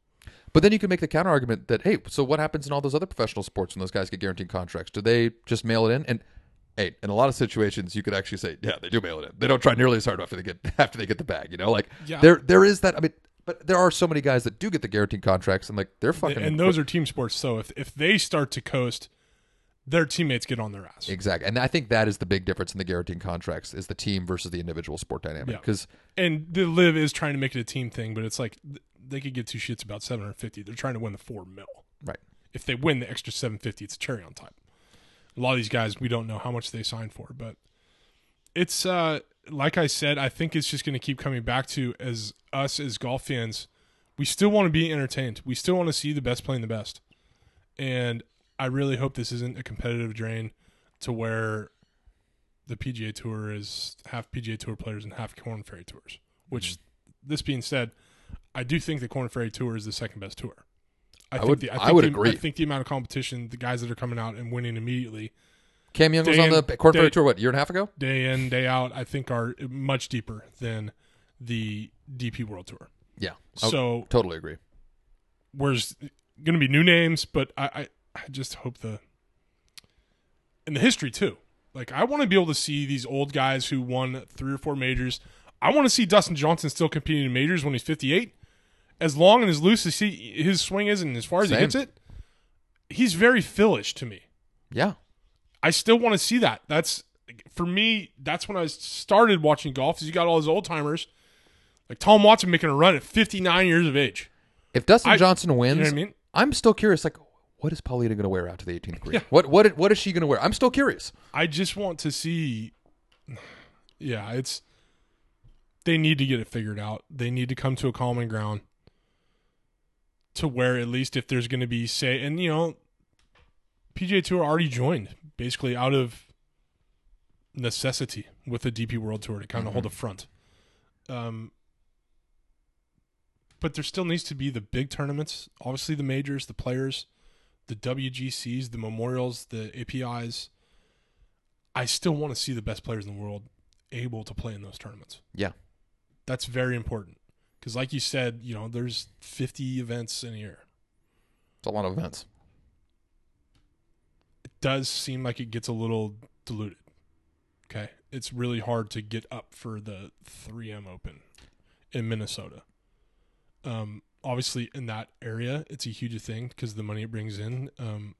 But then you can make the counter argument that hey, so what happens in all those other professional sports when those guys get guaranteed contracts? Do they just mail it in? And hey, in a lot of situations, you could actually say, yeah, they do mail it in. They don't try nearly as hard after they get after they get the bag. You know, like Yeah. there there is that. I mean, but there are so many guys that do get the guaranteed contracts, and like they're fucking and those are team sports. So if if they start to coast, their teammates get on their ass. exactly. And I think that is the big difference in the guaranteed contracts is the team versus the individual sport dynamic. Yeah. Because And the LIV is trying to make it a team thing, but it's like they could give two shits about 750. They're trying to win the four mil. right, If they win the extra 750, it's a cherry on top. A lot of these guys, we don't know how much they signed for, but it's uh like I said, I think it's just going to keep coming back to as us as golf fans, we still want to be entertained. We still want to see the best playing the best. And I really hope this isn't a competitive drain to where the PGA Tour is half PGA Tour players and half Korn Ferry Tours. Which, mm-hmm. this being said, I do think the Korn Ferry Tour is the second best tour. I, think would- the, I, I would the, agree. I think the amount of competition, the guys that are coming out and winning immediately, Cam Young was on the Korn Ferry Tour what a year and a half ago. day in day out, I think are much deeper than the DP World Tour. Yeah, I So totally agree. where's going to be new names, but I, I I just hope the and the history too. Like I want to be able to see these old guys who won three or four majors. I want to see Dustin Johnson still competing in majors when he's 58. As long and as loose as he, his swing is and as far as Same. he hits it, he's very Philish to me. Yeah, I still want to see that. That's for me. That's when I started watching golf. Is you got all those old timers like Tom Watson making a run at 59 years of age. if Dustin I- Johnson wins, You know I mean? I'm still curious. Like, what is Paulina going to wear out to the 18th green? Yeah. What what what is she going to wear? I'm still curious. I just want to see. Yeah, it's. They need to get it figured out. They need to come to a common ground. to where at least if there's going to be say and you know PGA Tour already joined basically out of necessity with the DP World Tour to kind of Mhm. hold a front. Um, but there still needs to be the big tournaments, obviously the majors, the players, the WGCs, the memorials, the APIs. I still want to see the best players in the world able to play in those tournaments. Yeah. That's very important because, like you said, you know, there's 50 events in a year. It's a lot of events. It does seem like it gets a little diluted. Okay, it's really hard to get up for the 3M Open in Minnesota. Um, obviously, in that area, it's a huge thing because the money it brings in. Um,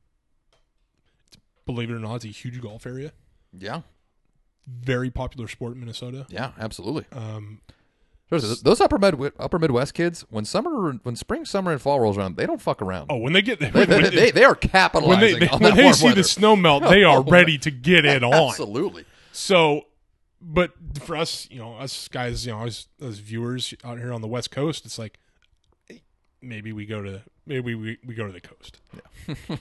it's, believe it or not, it's a huge golf area. Yeah, Very popular sport in Minnesota. yeah, absolutely. Um, Those, those upper mid upper Midwest kids, when summer, when spring, summer, and fall rolls around, they don't fuck around. oh, when they get they, when, they, they, they are capitalizing when they, they- on when they see weather. the snow melt, they are ready to get it on. Absolutely. So, but for us, you know, us guys, you know, as as viewers out here on the West Coast, it's like maybe we go to maybe we, we go to the coast. Yeah.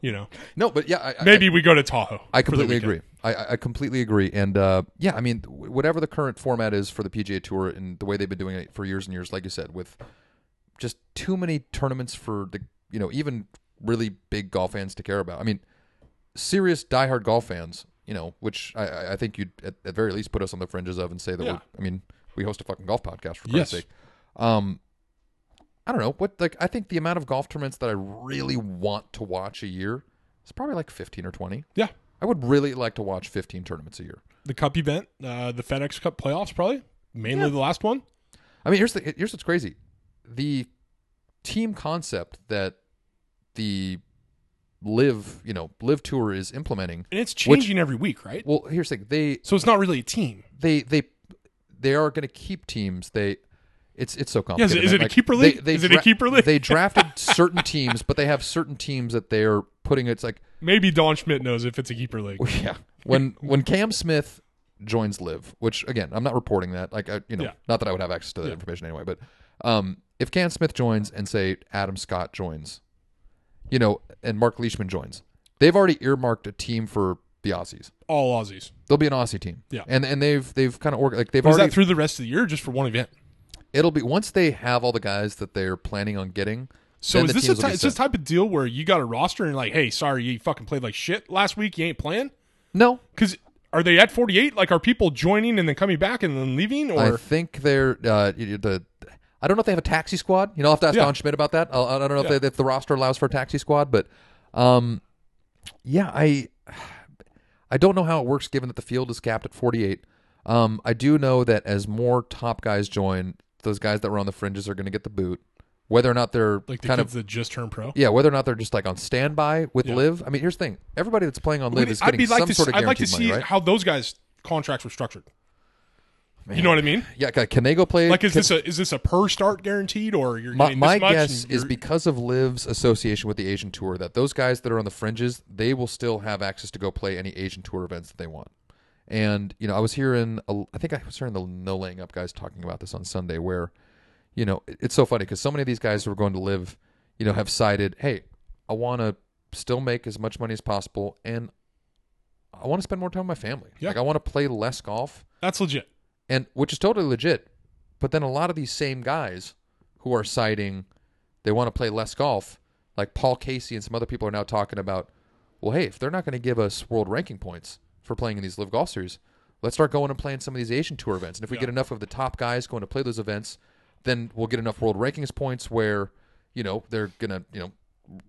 you know, No, but yeah, I, I- maybe we go to Tahoe. I completely agree. I, I- I completely agree. And uh, yeah, I mean, whatever the current format is for the PGA Tour and the way they've been doing it for years and years, like you said, with just too many tournaments for the, you know, even really big golf fans to care about. I mean, serious diehard golf fans, you know, which I- I, I think you'd at, at very least put us on the fringes of and say that Yeah. we're, I mean, we host a fucking golf podcast for Yes. Christ's sake. Um, I don't know what like I think the amount of golf tournaments that I really want to watch a year is probably like fifteen or twenty. Yeah, I would really like to watch 15 tournaments a year. the Cup event, uh, the FedEx Cup playoffs, probably mainly Yeah. the last one. I mean, here's the here's what's crazy. The team concept that the LIV, you know, LIV tour is implementing. And it's changing every week, right? Well, here's the thing. They So it's not really a team. they they they are going to keep teams. They it's it's so Yeah, is complicated. it- is it a keeper league? Is it a keeper league? They drafted certain teams, but they have certain teams that they're putting. It's like Maybe Don Schmidt knows if it's a keeper league. yeah. When when Cam Smith joins LIV, which again I'm not reporting that, like I, you know, Yeah. not that I would have access to that Yeah. information anyway, but um, if Cam Smith joins and say Adam Scott joins, you know, and Mark Leishman joins, they've already earmarked a team for the Aussies. All Aussies. They'll be an Aussie team, Yeah. and and they've they've kind of org- like they've Is already that through the rest of the year, or just for one event? It'll be once they have all the guys that they're planning on getting. So is this a ty- is this type of deal where you got a roster and you're like, hey, sorry, you fucking played like shit last week, you ain't playing? No, Because are they at forty eight? Like, are people joining and then coming back and then leaving? Or I think they're uh, the. I don't know if they have a taxi squad. You know, I'll have to ask Yeah. Don Schmidt about that. I'll, I don't know if, they, if the roster allows for a taxi squad, but um, yeah, I I don't know how it works given that the field is capped at 48. Um, I do know that as more top guys join, those guys that were on the fringes are going to get the boot, whether or not they're like the kind kids of that just turned pro? yeah, whether or not they're just like on standby with Yeah. LIV. I mean, here's the thing: everybody that's playing on LIV I'd is getting be like some to sort see, of I'd like to see money, right? how those guys' contracts were structured. You know what I mean? Yeah, can they go play? Like, is can- this a is this a per start guaranteed, or you're My, getting my this much guess and is you're- because of Liv's association with the Asian Tour that those guys that are on the fringes, they will still have access to go play any Asian Tour events that they want. And you know, I was hearing, a- I think I was hearing the No Laying Up guys talking about this on Sunday, where you know it's so funny because so many of these guys who are going to LIV, you know, have cited, hey, I want to still make as much money as possible, and I want to spend more time with my family. Yeah. Like I want to play less golf that's legit. and which is totally legit. But then a lot of these same guys who are citing they want to play less golf, like Paul Casey and some other people are now talking about, well, hey, if they're not going to give us world ranking points for playing in these LIV golf series, let's start going and playing some of these Asian tour events. And if we Yeah. get enough of the top guys going to play those events, then we'll get enough world rankings points where, you know, they're gonna, you know,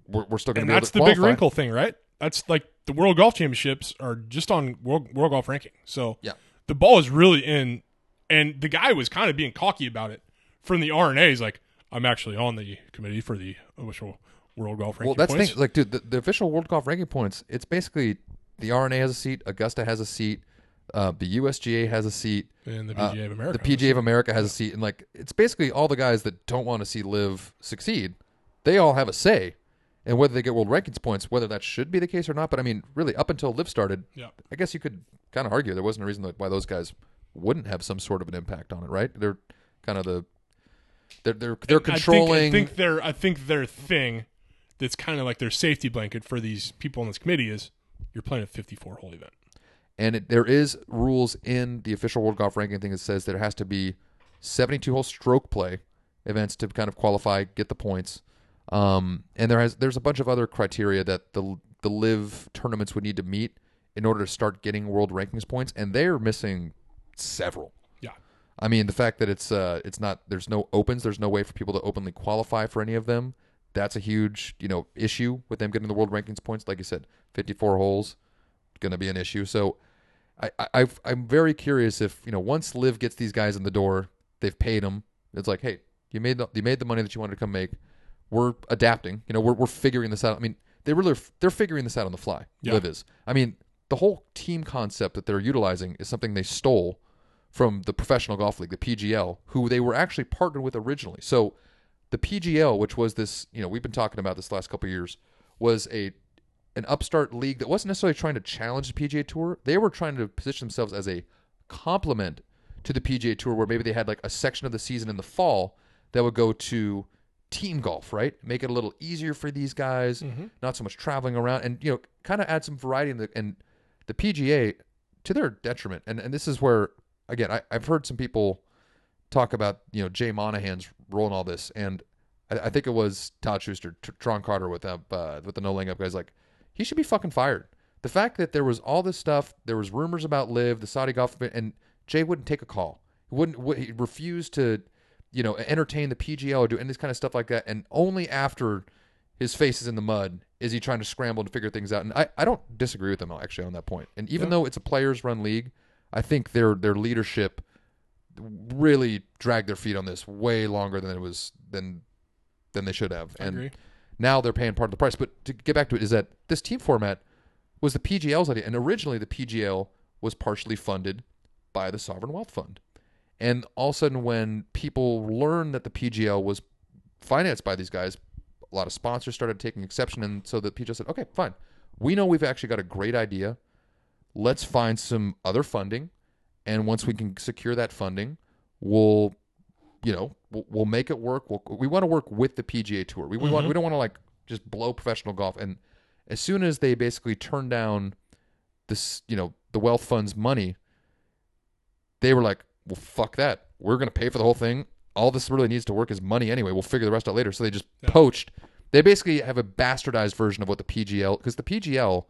we're, we're still gonna And be able that's to the big wrinkle thing, right? That's like the World Golf Championships are just on World, World Golf Ranking. So Yeah. the ball is really in, and the guy was kind of being cocky about it from the R&A. He's like, I'm actually on the committee for the official World Golf Ranking Well, that's the thing. Like, dude, the, the official World Golf ranking points. It's basically the R&A has a seat, Augusta has a seat, uh, the USGA has a seat, and the uh, PGA of America. the PGA of America has a seat, and like it's basically all the guys that don't want to see LIV succeed. They all have a say, and whether they get world rankings points, whether that should be the case or not. But I mean, really, up until LIV started, Yeah. I guess you could kind of argue there wasn't a reason why those guys wouldn't have some sort of an impact on it, right? They're kind of the They're they're they're I think- controlling. I think, their I think their thing that's kind of like their safety blanket for these people on this committee is you're playing a 54 hole event. and it, there is rules in the official World Golf Ranking thing that says there has to be 72 hole stroke play events to kind of qualify, get the points. Um, and there has there's a bunch of other criteria that the the LIV tournaments would need to meet in order to start getting world rankings points, and they're missing several. Yeah. I mean, the fact that it's uh it's not there's no opens, there's no way for people to openly qualify for any of them. That's a huge, you know, issue with them getting the world rankings points. Like you said, 54 holes going to be an issue. So I, I I'm very curious if, you know, once LIV gets these guys in the door, they've paid them. It's like, "Hey, you made the, you made the money that you wanted to come make. We're adapting. You know, we're we're figuring this out." I mean, they really they're figuring this out on the fly. Yeah. LIV is. I mean, the whole team concept that they're utilizing is something they stole from the professional golf league, the PGL, who they were actually partnered with originally. So the PGL, which was this, you know, we've been talking about this last couple of years, was a an upstart league that wasn't necessarily trying to challenge the PGA Tour. They were trying to position themselves as a complement to the PGA Tour, where maybe they had like a section of the season in the fall that would go to team golf, right? Make it a little easier for these guys, mm-hmm. not so much traveling around, and you know, kind of add some variety in the and the PGA to their detriment. And and this is where again, I, I've heard some people talk about you know Jay Monahan's role in all this, and I, I think it was Todd Schuster, Tr- Tron Carter with uh, uh, with the no laying up guys. Like he should be fucking fired. The fact that there was all this stuff, there was rumors about LIV, the Saudi golf, event, and Jay wouldn't take a call. He wouldn't. would- He refused to, you know, entertain the PGL or do any this kind of stuff like that. And only after his face is in the mud is he trying to scramble to figure things out. And I, I don't disagree with him actually on that point. And even Yeah. though it's a players run league, I think their their leadership really dragged their feet on this way longer than it was than than they should have. And now they're paying part of the price. But to get back to it, is that this team format was the PGL's idea, and originally the PGL was partially funded by the Sovereign Wealth Fund. And all of a sudden, when people learned that the PGL was financed by these guys, a lot of sponsors started taking exception, and so the PGL said, "Okay, fine. We know we've actually got a great idea. Let's find some other funding, and once we can secure that funding, we'll, you know, we'll, we'll make it work. We'll, we want to work with the PGA Tour. We, we want mm-hmm. we don't want to like just blow professional golf. And as soon as they basically turn down this, you know, the wealth fund's money, they were like, well, fuck that. We're going to pay for the whole thing. All this really needs to work is money anyway. We'll figure the rest out later. So they just Yeah. poached. They basically have a bastardized version of what the PGL, because the PGL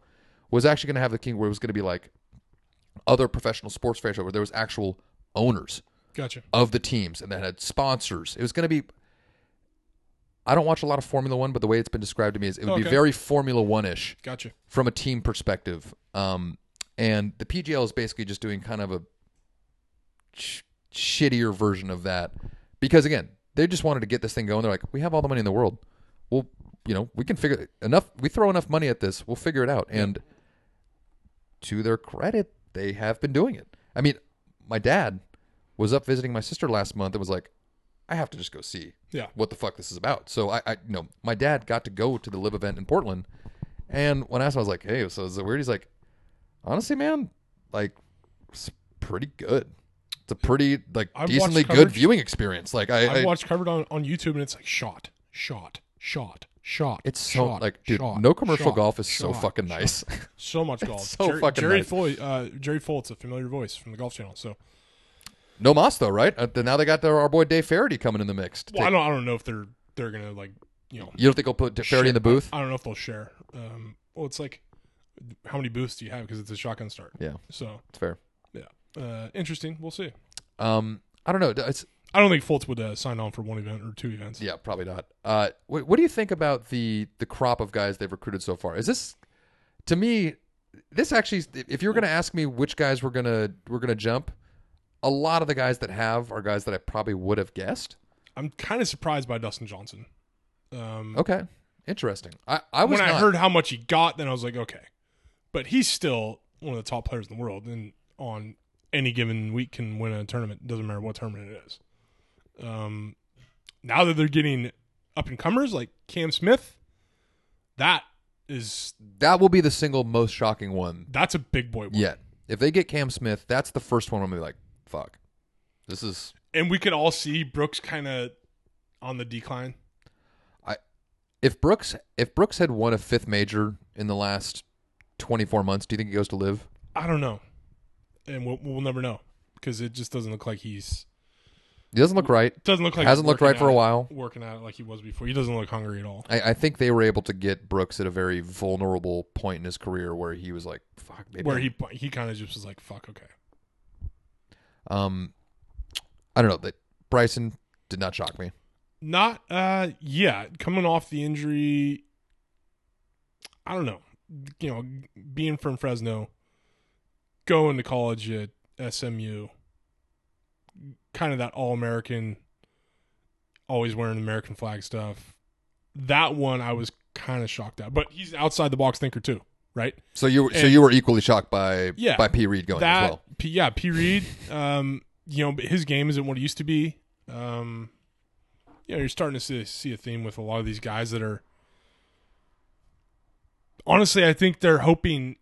was actually going to have the king where it was going to be like other professional sports franchise where there was actual owners Gotcha. of the teams and that had sponsors. It was going to be. I don't watch a lot of Formula One, but the way it's been described to me is it would be very Formula One ish Gotcha. from a team perspective. Um, and the PGL is basically just doing kind of a sh- shittier version of that because again, they just wanted to get this thing going. They're like, we have all the money in the world. Well, you know, we can figure enough. We throw enough money at this, we'll figure it out. And to their credit, they have been doing it. I mean, my dad was up visiting my sister last month and was like, I have to just go see Yeah. what the fuck this is about. So I, I you know, my dad got to go to the LIV event in Portland, and when I asked him, I was like, "Hey, so is it weird?" He's like, "Honestly, man, like, it's pretty good. It's a pretty like I've decently good coverage. viewing experience. Like, I, I've I watched covered on, on YouTube and it's like shot, shot, shot, shot. it's so shot, like, dude, shot, no commercial shot, golf is so fucking shot. nice. So much golf. so Jerry, fucking Jerry nice. Foy, uh, Jerry Foltz, a familiar voice from the Golf Channel. So, no moss though, right? Uh, now they got their, our boy Dave Feherty coming in the mix. to well, I don't, I don't know if they're they're gonna like, you know, you don't think they'll put Feherty in the booth? I, I don't know if they'll share. Um, well, it's like, how many booths do you have? Because it's a shotgun start. yeah, So, it's fair. yeah, uh, interesting. We'll see. Um, I don't know. It's I don't think Foltz would uh, sign on for one event or two events. Yeah, probably not. Uh, what, what do you think about the the crop of guys they've recruited so far? Is this, to me, this actually? If you're going to ask me which guys we're gonna we're gonna jump, a lot of the guys that have are guys that I probably would have guessed. I'm kind of surprised by Dustin Johnson. Um, Okay, interesting. I I was when I heard how much he got, then I was like, okay, but he's still one of the top players in the world, and on any given week can win a tournament. Doesn't matter what tournament it is. Um, now that they're getting up and comers like Cam Smith, that is that will be the single most shocking one that's a big boy. One. yet. If they get Cam Smith, that's the first one I'm gonna be like, fuck. This is and we could all see Brooks kind of on the decline. I if Brooks if Brooks had won a fifth major in the last 24 months, do you think he goes to LIV? I don't know, and we'll, we'll never know because it just doesn't look like he's He doesn't look right. doesn't look like Hasn't looked right for a it- while. Working at it like he was before. He doesn't look hungry at all. I, I think they were able to get Brooks at a very vulnerable point in his career where he was like, "Fuck." Maybe Where I'm- he he kind of just was like, "Fuck, okay." um, I don't know that Bryson did not shock me. Not uh yeah, coming off the injury I don't know. You know, being from Fresno, going to college at SMU, kind of that all American always wearing American flag stuff. That one I was kind of shocked at. But he's outside the box thinker too, right? So you so you were equally shocked by Yeah. by P Reed going that as well. P, yeah, P Reed, um, you know, his game isn't what it used to be. Um, you know, you're starting to see, see a theme with a lot of these guys that are. Honestly, I think they're hoping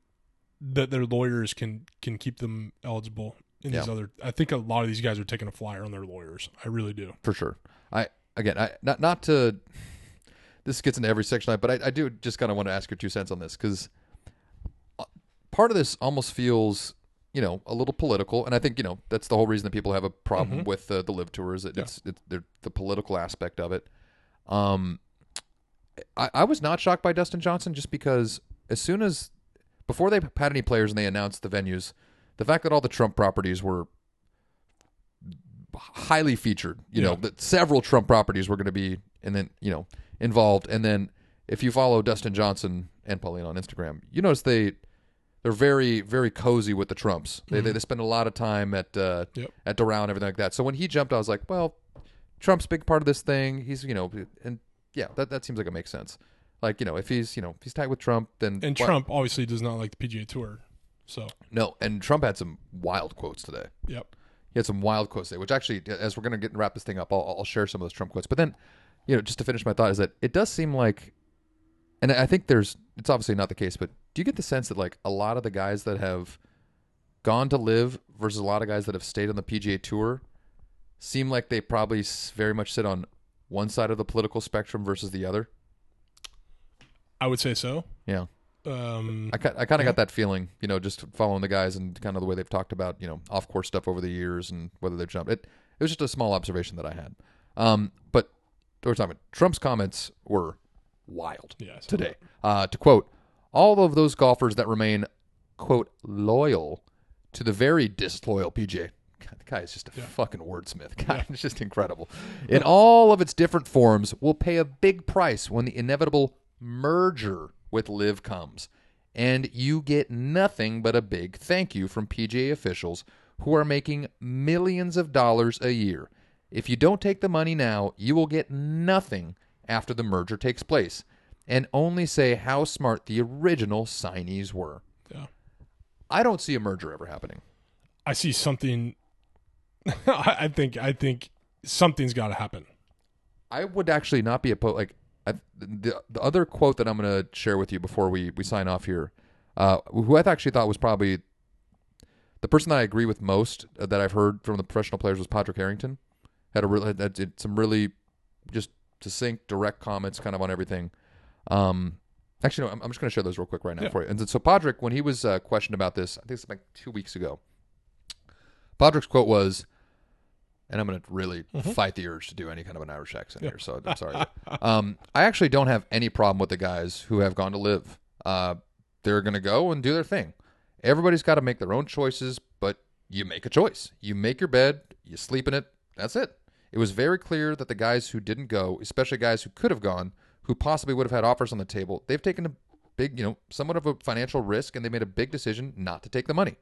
that their lawyers can can keep them eligible in these other. I think a lot of these guys are taking a flyer on their lawyers. I really do. for sure. I again, I not not to. This gets into every section, I but I, I do just kind of want to ask your two cents on this because part of this almost feels, you know, a little political, and I think you know that's the whole reason that people have a problem with uh, the LIV tour is that Yeah. it's it's they're- the political aspect of it. Um, I, I was not shocked by Dustin Johnson just because as soon as before they had any players and they announced the venues, the fact that all the Trump properties were highly featured, you know, that several Trump properties were going to be and then, you know, involved. And then if you follow Dustin Johnson and Pauline on Instagram, you notice they they're very very cozy with the Trumps. They they, they spend a lot of time at uh, Yep. at Doral and everything like that. So when he jumped, I was like, well, Trump's a big part of this thing. He's you know, and yeah, that that seems like it makes sense. Like you know, if he's you know if he's tight with Trump, then And why- Trump obviously does not like the PGA Tour, so no, and Trump had some wild quotes today. yep. He had some wild quotes today. which actually, as we're going to get and wrap this thing up, I'll, I'll share some of those Trump quotes. But then, you know, just to finish my thought is that it does seem like, and I think there's, it's obviously not the case, but do you get the sense that like a lot of the guys that have gone to LIV versus a lot of guys that have stayed on the PGA Tour seem like they probably very much sit on one side of the political spectrum versus the other? I would say so. Yeah. Um, I, I kind of got that feeling, you know, just following the guys and kind of the way they've talked about, you know, off course stuff over the years and whether they've jumped. It, it was just a small observation that I had. Um, but we're talking about Trump's comments were wild yeah, today. Uh, to quote, all of those golfers that remain, quote, loyal to the very disloyal PJ. God, the guy is just a fucking wordsmith. God, it's just incredible. In all of its different forms, will pay a big price when the inevitable merger with LIV comes. And you get nothing but a big thank you from PGA officials who are making millions of dollars a year. If you don't take the money now, you will get nothing after the merger takes place. And only say how smart the original signees were. Yeah. I don't see a merger ever happening. I see something. I think I think something's got to happen. I would actually not be opposed. Like The the other quote that I'm going to share with you before we we sign off here, uh, who I actually thought was probably the person that I agree with most uh, that I've heard from the professional players was Patrick Harrington. Had a real had, had some really just succinct, direct comments, kind of on everything. Um, actually, no, I'm, I'm just going to share those real quick right now Yeah. for you. And so Patrick, when he was uh, questioned about this, I think it's like two weeks ago. Patrick's quote was, and I'm going to really fight the urge to do any kind of an Irish accent here, so I'm sorry. um, I actually don't have any problem with the guys who have gone to LIV. Uh, they're going to go and do their thing. Everybody's got to make their own choices, but you make a choice. You make your bed, you sleep in it. That's it. It was very clear that the guys who didn't go, especially guys who could have gone, who possibly would have had offers on the table, they've taken a big, you know, somewhat of a financial risk and they made a big decision not to take the money.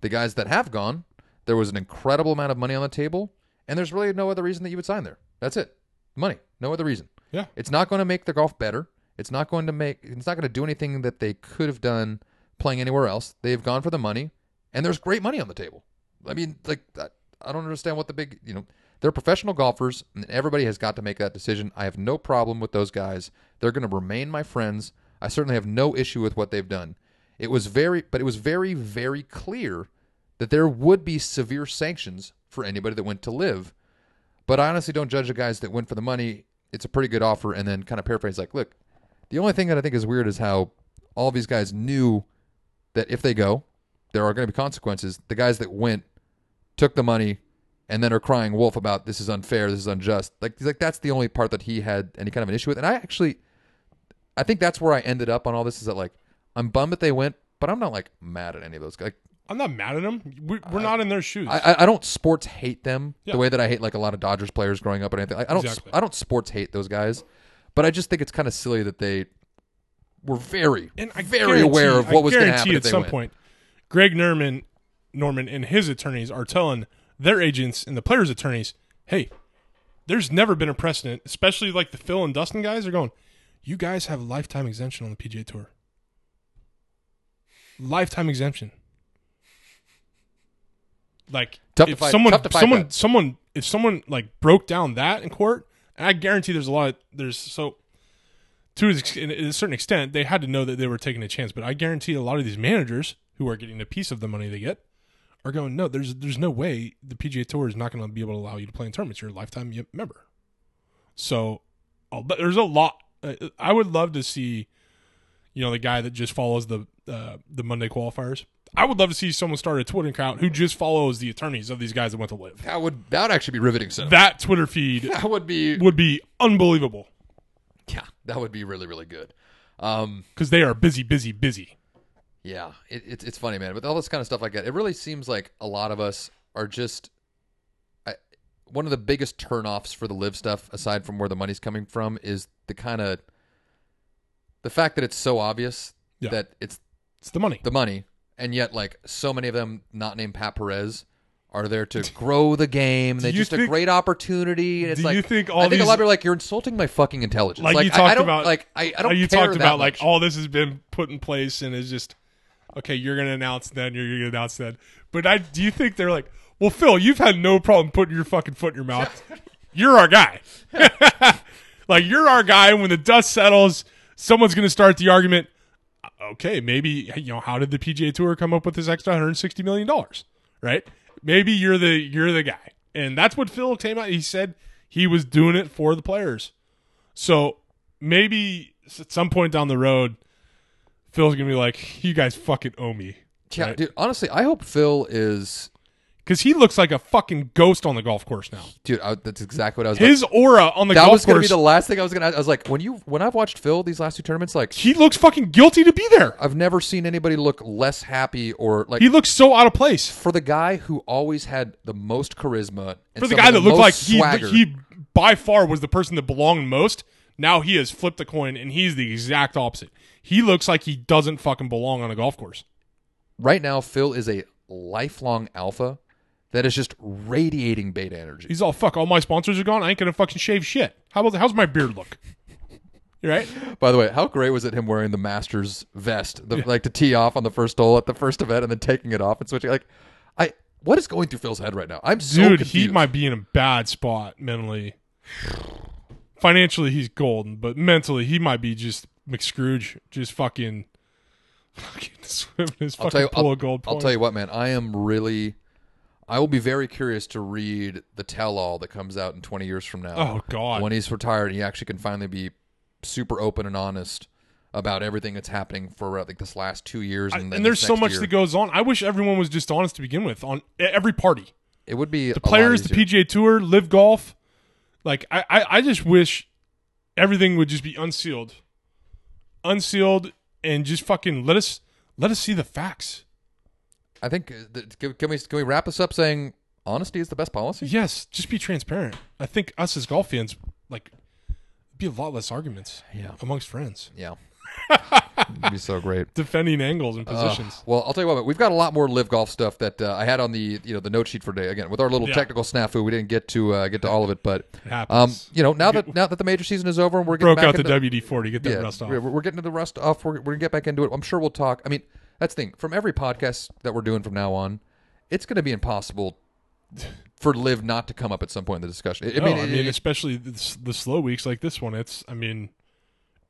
The guys that have gone, there was an incredible amount of money on the table, and there's really no other reason that you would sign there. That's it. Money. No other reason. Yeah. It's not going to make their golf better. It's not going to make it's not going to do anything that they could have done playing anywhere else. They've gone for the money, and there's great money on the table. I mean, like I, I don't understand what the big, you know, they're professional golfers, and everybody has got to make that decision. I have no problem with those guys. They're going to remain my friends. I certainly have no issue with what they've done. It was very, but it was very, very clear that there would be severe sanctions for anybody that went to LIV. But I honestly don't judge the guys that went for the money. It's a pretty good offer, and then kind of paraphrase like, look, the only thing that I think is weird is how all these guys knew that if they go, there are going to be consequences. The guys that went took the money and then are crying wolf about this is unfair, this is unjust. Like, like that's the only part that he had any kind of an issue with. And I actually, I think that's where I ended up on all this. Is that like I'm bummed that they went, but I'm not like mad at any of those guys. Like, I'm not mad at them. We're, we're not in their shoes. I, I- don't sports hate them Yeah. the way that I hate like a lot of Dodgers players growing up or anything. I, I don't Exactly. I don't sports hate those guys, but I just think it's kind of silly that they were very and I very aware of what I was going to guarantee happen at if they some point. Greg Norman, Norman, and his attorneys are telling their agents and the players' attorneys, "Hey, there's never been a precedent, especially like the Phil and Dustin guys are going. You guys have a lifetime exemption on the PGA Tour. Lifetime exemption. Like Tough to if fight- someone, tough to fight someone, that. someone, if someone like broke down that in court, and I guarantee there's a lot. Of, there's so to a ex- in a certain extent, they had to know that they were taking a chance. But I guarantee a lot of these managers who are getting a piece of the money they get are going, no, there's there's no way the PGA Tour is not going to be able to allow you to play in tournaments. You're a lifetime member. So but there's a lot. Uh, I would love to see, you know, the guy that just follows the uh, the Monday qualifiers. I would love to see someone start a Twitter account who just follows the attorneys of these guys that went to LIV. That would that would actually be riveting. Stuff. That Twitter feed That would be would be unbelievable yeah, that would be really really good. Um, because they are busy, busy, busy. Yeah, it, it's it's funny, man. With all this kind of stuff like that, it really seems like a lot of us are just. I, one of the biggest turnoffs for the LIV stuff, aside from where the money's coming from, is the kind of the fact that it's so obvious Yeah. that it's It's the money. the money, and yet like so many of them, not named Pat Perez, are there to grow the game. They you just a great opportunity, and it's do like you think all I think a lot of people are like you're insulting my fucking intelligence. Like, you I- I, talked don't, about- like I, I don't. You talked about like all this has been put in place and is just okay. You're gonna announce then. You're gonna announce then. But I do you think they're like, well, Phil, you've had no problem putting your fucking foot in your mouth. You're our guy. like you're our guy. When the dust settles, someone's gonna start the argument. Okay, maybe you know how did the PGA Tour come up with this extra 160 million dollars? Right? Maybe you're the you're the guy, and that's what Phil came out. He said he was doing it for the players. So maybe at some point down the road, Phil's gonna be like, "You guys fucking owe me," Yeah, right? dude. Honestly, I hope Phil is. Because he looks like a fucking ghost on the golf course now. Dude, I, that's exactly what I was. about- His aura on the that golf was going to be the last thing I was going to. I was like, when you when I've watched Phil these last two tournaments, like he looks fucking guilty to be there. I've never seen anybody look less happy or like He looks so out of place for the guy who always had the most charisma and for the guy that looked like he swagger. he by far was the person that belonged most. Now he has flipped the coin and he's the exact opposite. He looks like he doesn't fucking belong on a golf course. right now, Phil is a lifelong alpha that is just radiating beta energy. He's all fuck. All my sponsors are gone. I ain't gonna fucking shave shit. How about how's my beard look? Right? By the way, how great was it him wearing the Masters vest, the, like to tee off on the first hole at the first event and then taking it off and switching? Like, I what is going through Phil's head right now? I'm so Dude, confused. he might be in a bad spot mentally. Financially, he's golden, but mentally, he might be just McScrooge, just fucking, fucking swimming his fucking you, pool I'll, of gold. I'll tell you what, man. I am really, I will be very curious to read the tell-all that comes out in 20 years from now. Oh God, when he's retired, and he actually can finally be super open and honest about everything that's happening for uh, like this last two years. I- And, and, there's so much year. that goes on. I wish everyone was just honest to begin with on every party. It would be The players, the PGA Tour, LIV Golf. Like I, I, I just wish everything would just be unsealed, unsealed, and just fucking let us let us see the facts. I think uh, can, can we can we wrap this up saying honesty is the best policy? Yes, just be transparent. I think us as golf fans, like, be a lot less arguments Yeah. amongst friends, Yeah, it'd be so great. defending angles and Uh, positions. well, I'll tell you what, we've got a lot more LIV golf stuff that uh, I had on the you know the note sheet for today. Again, with our little Yeah. technical snafu, we didn't get to uh, get to all of it, but it um, you know now that now that the major season is over and we're getting Broke back out the WD forty. Get that yeah, rust off. We're, we're getting to the rust off. We're, we're gonna get back into it. I'm sure we'll talk. I mean, that's the thing. From every podcast that we're doing from now on, it's going to be impossible for LIV not to come up at some point in the discussion. I, No, mean, I mean, it- especially the, the slow weeks like this one. It's, I mean,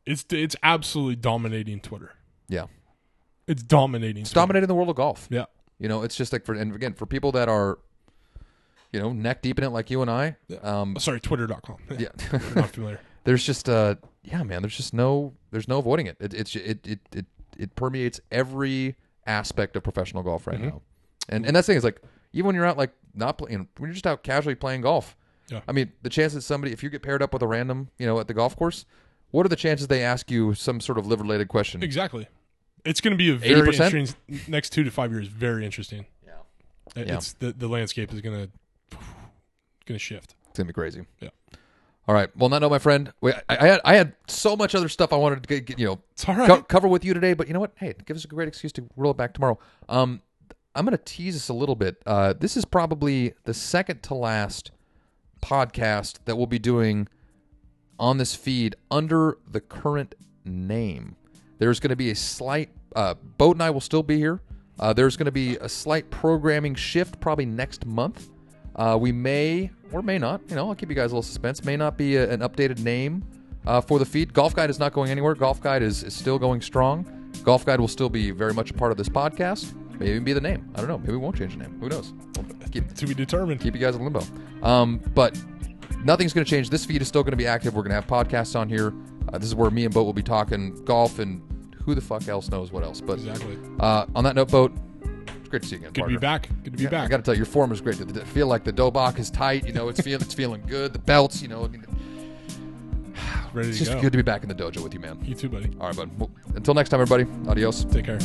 it's it's absolutely dominating Twitter. yeah, It's dominating. it's Twitter. dominating the world of golf. Yeah. You know, it's just like for and again for people that are, you know, neck deep in it like you and I. Um, Oh, sorry, Twitter.com. yeah. Not familiar. there's just uh yeah man there's just no there's no avoiding it it it's it it it, it permeates every aspect of professional golf right mm-hmm. now and and that's the thing is like even when you're out like not playing when you're just out casually playing golf Yeah. i mean the chances somebody if you get paired up with a random you know at the golf course what are the chances they ask you some sort of LIV related question Exactly. It's going to be a very 80%? interesting next two to five years. Very interesting. yeah It- Yeah. It's the the landscape is going to going to shift. it's gonna be crazy Yeah. All right well not no my friend Wait, I, I had i had so much other stuff i wanted to get, you know right. co- cover with you today. But you know what? Hey, it gives us a great excuse to roll it back tomorrow. Um, I'm going to tease us a little bit. Uh, this is probably the second to last podcast that we'll be doing on this feed under the current name. There's going to be a slight. Uh, Boat and I will still be here. Uh, there's going to be a slight programming shift probably next month. Uh, we may or may not, you know, I'll keep you guys a little suspense. May not be a, an updated name uh, for the feed. Golf Guide is not going anywhere. Golf Guide is, is still going strong. Golf Guide will still be very much a part of this podcast. Maybe even be the name. I don't know. Maybe we won't change the name. Who knows? We'll keep, to be determined. keep you guys in limbo. Um, but nothing's going to change. This feed is still going to be active. We're going to have podcasts on here. Uh, this is where me and Boat will be talking golf and who the fuck else knows what else. But Exactly. uh, on that note, Boat, great to see you again. Good to be back. Good to be Yeah, I got to tell you, your form is great. I feel like the Dobok is tight. You know, it's feel it's feeling good. The belts, you know, I mean, Ready it's just go. good to be back in the dojo with you, man. You too, buddy. All right, bud. Well, until next time, everybody. Adios. Take care.